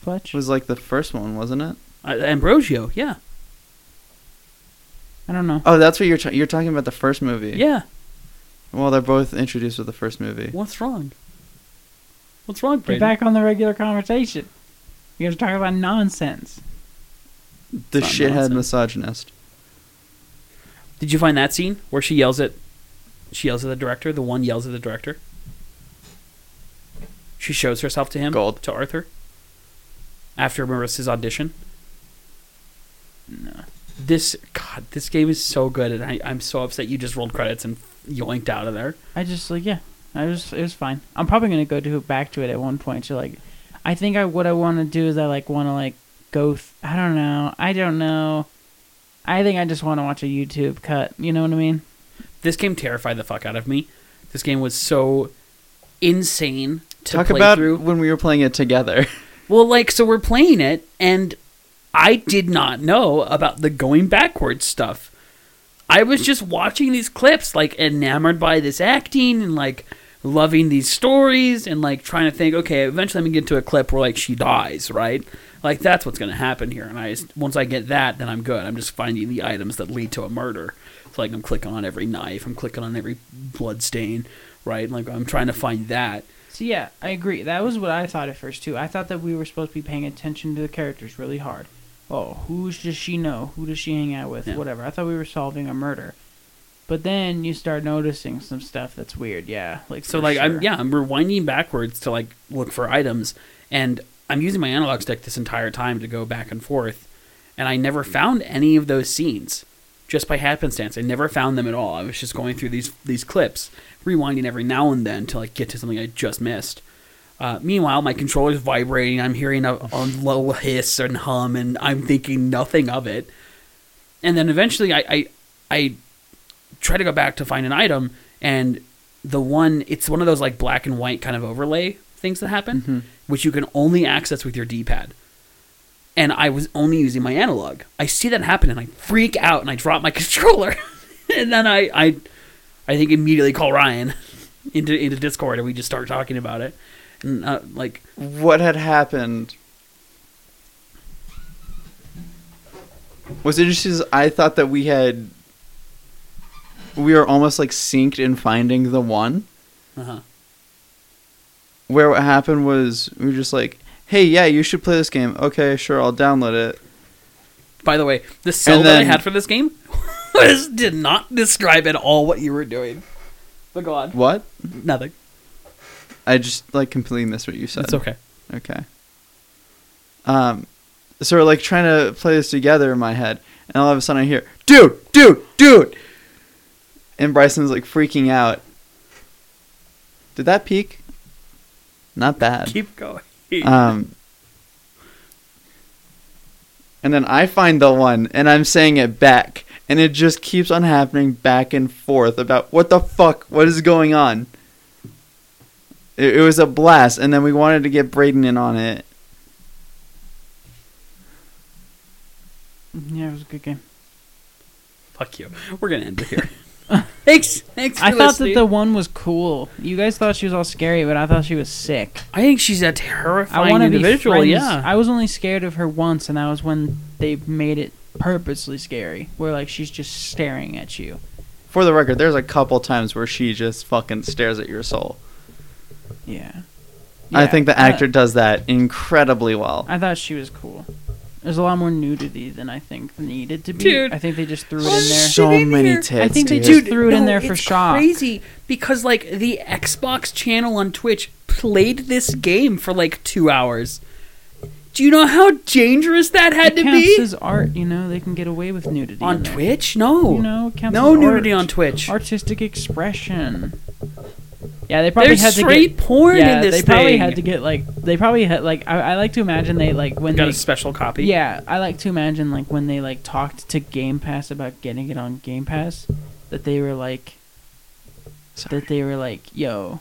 Fletch. was like the first one, wasn't it? Uh, Ambrosio, yeah. I don't know. Oh, that's what you're ta- you're talking about the first movie. Yeah. Well, they're both introduced with the first movie. What's wrong? What's wrong, Get Braden? back on the regular conversation. You guys are talking about nonsense. The It's not shithead nonsense. misogynist. Did you find that scene where she yells at. She yells at the director? The one yells at the director? She shows herself to him? Gold. To Arthur? After Marissa's audition? No. This God, this game is so good, and I, I'm so upset you just rolled credits and yoinked out of there. I just like yeah. I was it was fine. I'm probably gonna go to back to it at one point. So like, I think I what I want to do is I like want to like go. Th- I don't know. I don't know. I think I just want to watch a YouTube cut. You know what I mean? This game terrified the fuck out of me. This game was so insane to Talk play about through. when we were playing it together. Well, like, so we're playing it, and I did not know about the going backwards stuff. I was just watching these clips, like, enamored by this acting and, like, loving these stories and, like, trying to think, okay, eventually I'm to get to a clip where, like, she dies, right? Like, that's what's to happen here. And I just, once I get that, then I'm good. I'm just finding the items that lead to a murder. So, like, I'm clicking on every knife, I'm clicking on every blood stain, right? Like, I'm trying to find that. So yeah, I agree. That was what I thought at first too. I thought that we were supposed to be paying attention to the characters really hard. Oh, who does she know? Who does she hang out with? Yeah. Whatever. I thought we were solving a murder. But then you start noticing some stuff that's weird. Yeah, like So like I'm yeah, I'm rewinding backwards to like look for items and I'm using my analog stick this entire time to go back and forth and I never hmm. found any of those scenes just by happenstance. I never found them at all. I was just going through these these clips, rewinding every now and then to like get to something I just missed. Uh, meanwhile, my controller's vibrating. I'm hearing a, a low hiss and hum, and I'm thinking nothing of it. And then eventually, I, I I try to go back to find an item, and the one it's one of those like black and white kind of overlay things that happen, Mhm. which you can only access with your D-pad. And I was only using my analog. I see that happen, and I freak out, and I drop my controller, and then I I I think immediately call Ryan into into Discord, and we just start talking about it, uh, like what had happened was interesting is I thought that we had we were almost like synced in finding the one uh-huh. where what happened was we were just like hey yeah you should play this game okay sure i'll download it By the way, the sell And that I had for this game was did not describe at all what you were doing. But go on. what Nothing. I just like completely missed what you said It's okay. okay um so we're like trying to play this together in my head and all of a sudden i hear dude dude dude and bryson's like freaking out did that peak not bad Keep going. Um, and then I find the one, and I'm saying it back, and it just keeps on happening back and forth about what the fuck, what is going on. It, it was a blast, and then we wanted to get Braden in on it. Yeah, it was a good game. Fuck you. We're gonna end it here. Thanks, thanks. For I thought that the one was cool. You guys thought she was all scary, but I thought she was sick. I think she's a I terrifying want to be individual. friends. Yeah. I was only scared of her once, and that was when they made it purposely scary, where like she's just staring at you. For the record, there's a couple times where she just fucking stares at your soul. Yeah. I think the actor does that incredibly well. I thought she was cool. There's a lot more nudity than I think needed to be. Dude. I think they just threw it in there. So many here. tits. I think they dude. just threw it in there for it's shock. Crazy because like the Xbox channel on Twitch played this game for like two hours. Do you know how dangerous that had it to counts be as art, you know. They can get away with nudity on. Twitch? No, You know, it counts no as nudity art. on Twitch. Artistic expression. Yeah, they probably There's had to straight get. porn yeah, in this they probably thing. had to get like. They probably had like. I, I like to imagine they like when got they a special copy. Yeah, I like to imagine like when they like talked to Game Pass about getting it on Game Pass, that they were like, Sorry. that they were like, "Yo,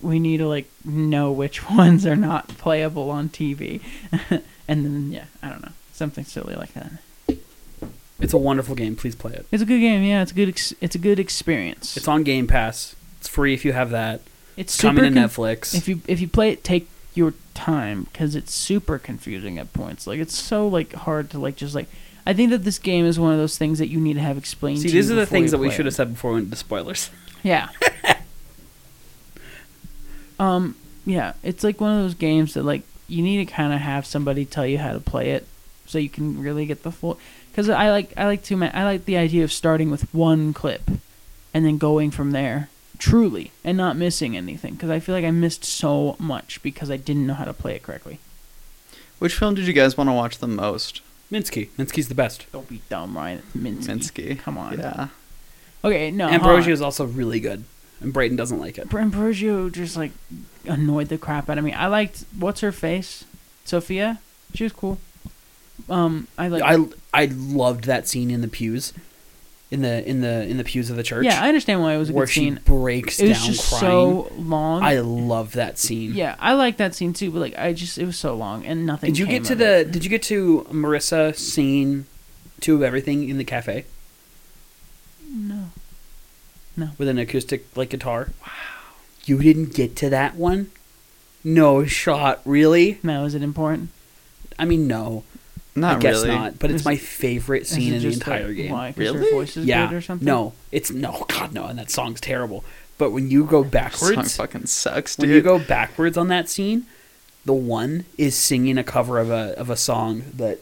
we need to like know which ones are not playable on TV," and then yeah, I don't know, something silly like that. It's a wonderful game. Please play it. It's a good game, yeah. It's a good. Ex- it's a good experience. It's on Game Pass. It's free if you have that. it's coming to con- Netflix. If you if you play it, take your time because it's super confusing at points. Like it's so like hard to like just like. I think that this game is one of those things that you need to have explained. To you. See, these are the things that we should have said before we went into spoilers. Yeah. um. Yeah, it's like one of those games that like you need to kind of have somebody tell you how to play it, so you can really get the full. Because I like I like to I like the idea of starting with one clip, and then going from there truly and not missing anything. Because I feel like I missed so much because I didn't know how to play it correctly. Which film did you guys want to watch the most? Minsky. Minsky's the best. Don't be dumb, Ryan. Minsky. Minsky. Come on. Yeah. Okay, no. Ambrosio huh. is also really good, and Brayton doesn't like it. Ambrosio just like annoyed the crap out of me. I liked what's her face, Sophia. She was cool. Um, I like. I I loved that scene in the pews, in the in the in the pews of the church. yeah, I understand why it was a where good she scene. breaks It was down just crying. so long. I love that scene. yeah, I like that scene too, but like I just it was so long and nothing. Did you get to the? it. Did you get to Marissa scene two of everything in the cafe No. No. with an acoustic like guitar? Wow. You didn't get to that one? No shot, really? No, is it important? I mean, no. Not I guess really. not. But it's Is- my favorite scene it in the entire like, game. Why? 'Cause Really? Her voice is yeah. good or something. No, it's no. God no. And that song's terrible. But when you go Song backwards, fucking sucks, dude. when you go backwards on that scene, the one is singing a cover of a of a song that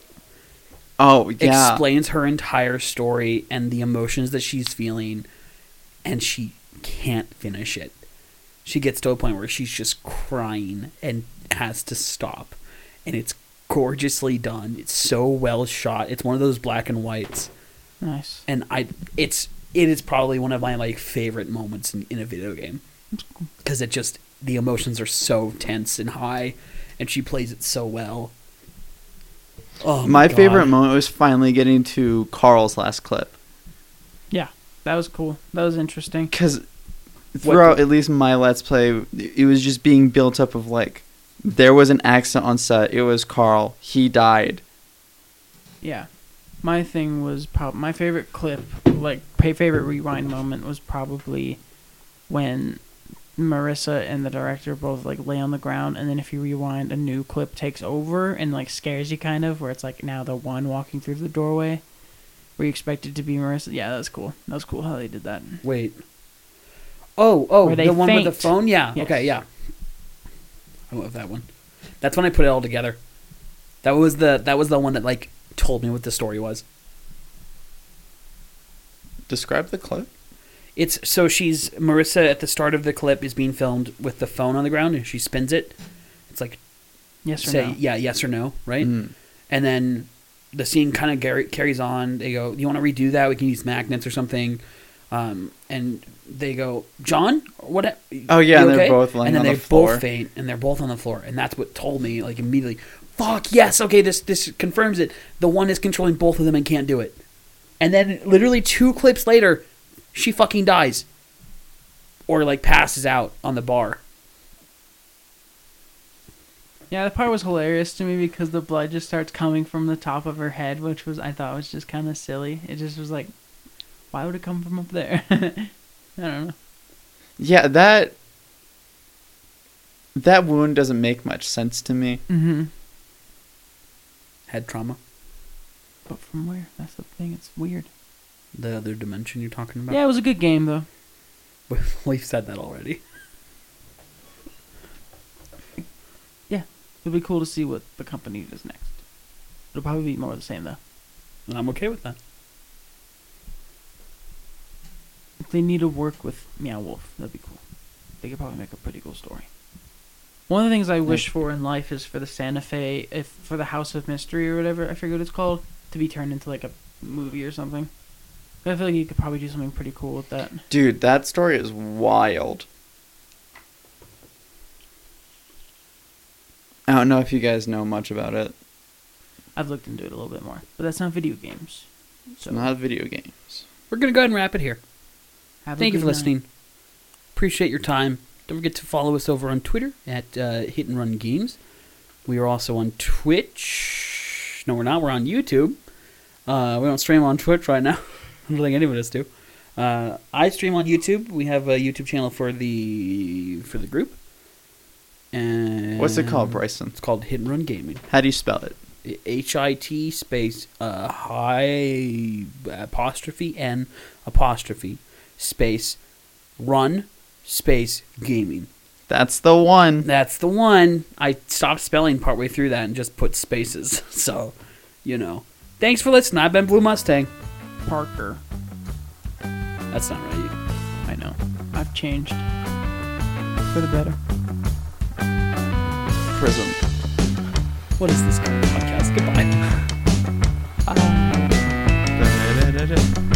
oh yeah. explains her entire story and the emotions that she's feeling, and she can't finish it. She gets to a point where she's just crying and has to stop, and it's gorgeously done. It's so well shot. It's one of those black and whites, Nice. and I it's it is probably one of my like favorite moments in, in a video game because it just the emotions are so tense and high, and she plays it so well. Oh My God. favorite moment was finally getting to Carl's last clip. Yeah, that was cool. That was interesting. because throughout at least my let's play it was just being built up of like there was an accident on set it was carl he died Yeah. My thing was prob- my favorite clip, like my favorite rewind moment was probably when Marissa and the director both like lay on the ground and then if you rewind a new clip takes over and like scares you kind of where it's like now the one walking through the doorway where you expect it to be Marissa. Yeah, that was cool. That was cool how they did that. Wait. Oh, oh, Where they the one with the phone. Yeah. Yes. Okay. Yeah. I love that one. That's when I put it all together. That was the that was the one that like told me what the story was. describe the clip It's so she's Marissa at the start of the clip is being filmed with the phone on the ground and she spins it. It's like Yes or say no? yeah, yes or no, right? Mm. And then the scene kind of gar- carries on. They go, "You want to redo that? We can use magnets or something." Um, and they go, "John, what?" Oh, yeah, you and they're both laying and then on they the floor. both faint, and they're both on the floor, and that's what told me like immediately. Fuck yes, okay, this this confirms it. The one is controlling both of them and can't do it. And then literally two clips later, she fucking dies, or like passes out on the bar. Yeah, that part was hilarious to me because the blood just starts coming from the top of her head, which was I thought was just kind of silly. It just was like, Why would it come from up there? I don't know. Yeah, that that wound doesn't make much sense to me. Mm-hmm. Head trauma. But from where? That's the thing. It's weird. The other dimension you're talking about. Yeah, it was a good game though. we've said that already. Yeah, it'll be cool to see what the company does next. It'll probably be more of the same though. And I'm okay with that. If they need to work with Meow Wolf, that'd be cool. They could probably make a pretty cool story. One of the things I wish for in life is for the Santa Fe, if for the House of Mystery or whatever I forget what it's called, to be turned into like a movie or something. I feel like you could probably do something pretty cool with that. Dude, that story is wild. I don't know if you guys know much about it. I've looked into it a little bit more, but that's not video games. So It's not video games. We're gonna go ahead and wrap it here. Have Thank you for night. listening. Appreciate your time. Don't forget to follow us over on Twitter at uh, Hit and Run Games. We are also on Twitch. No, we're not. We're on YouTube. Uh, we don't stream on Twitch right now. I don't think any of us do. Uh, I stream on YouTube. We have a YouTube channel for the for the group. And What's it called, Bryson? It's called Hit and Run Gaming. How do you spell it? H I T space uh, high apostrophe N apostrophe space run space gaming. That's the one. That's the one. I stopped spelling partway through that and just put spaces. So, you know. Thanks for listening. I've been Blue Mustang. Parker. That's not right. I know. I've changed. For the better. Prism. What is this kind of podcast? Goodbye. uh...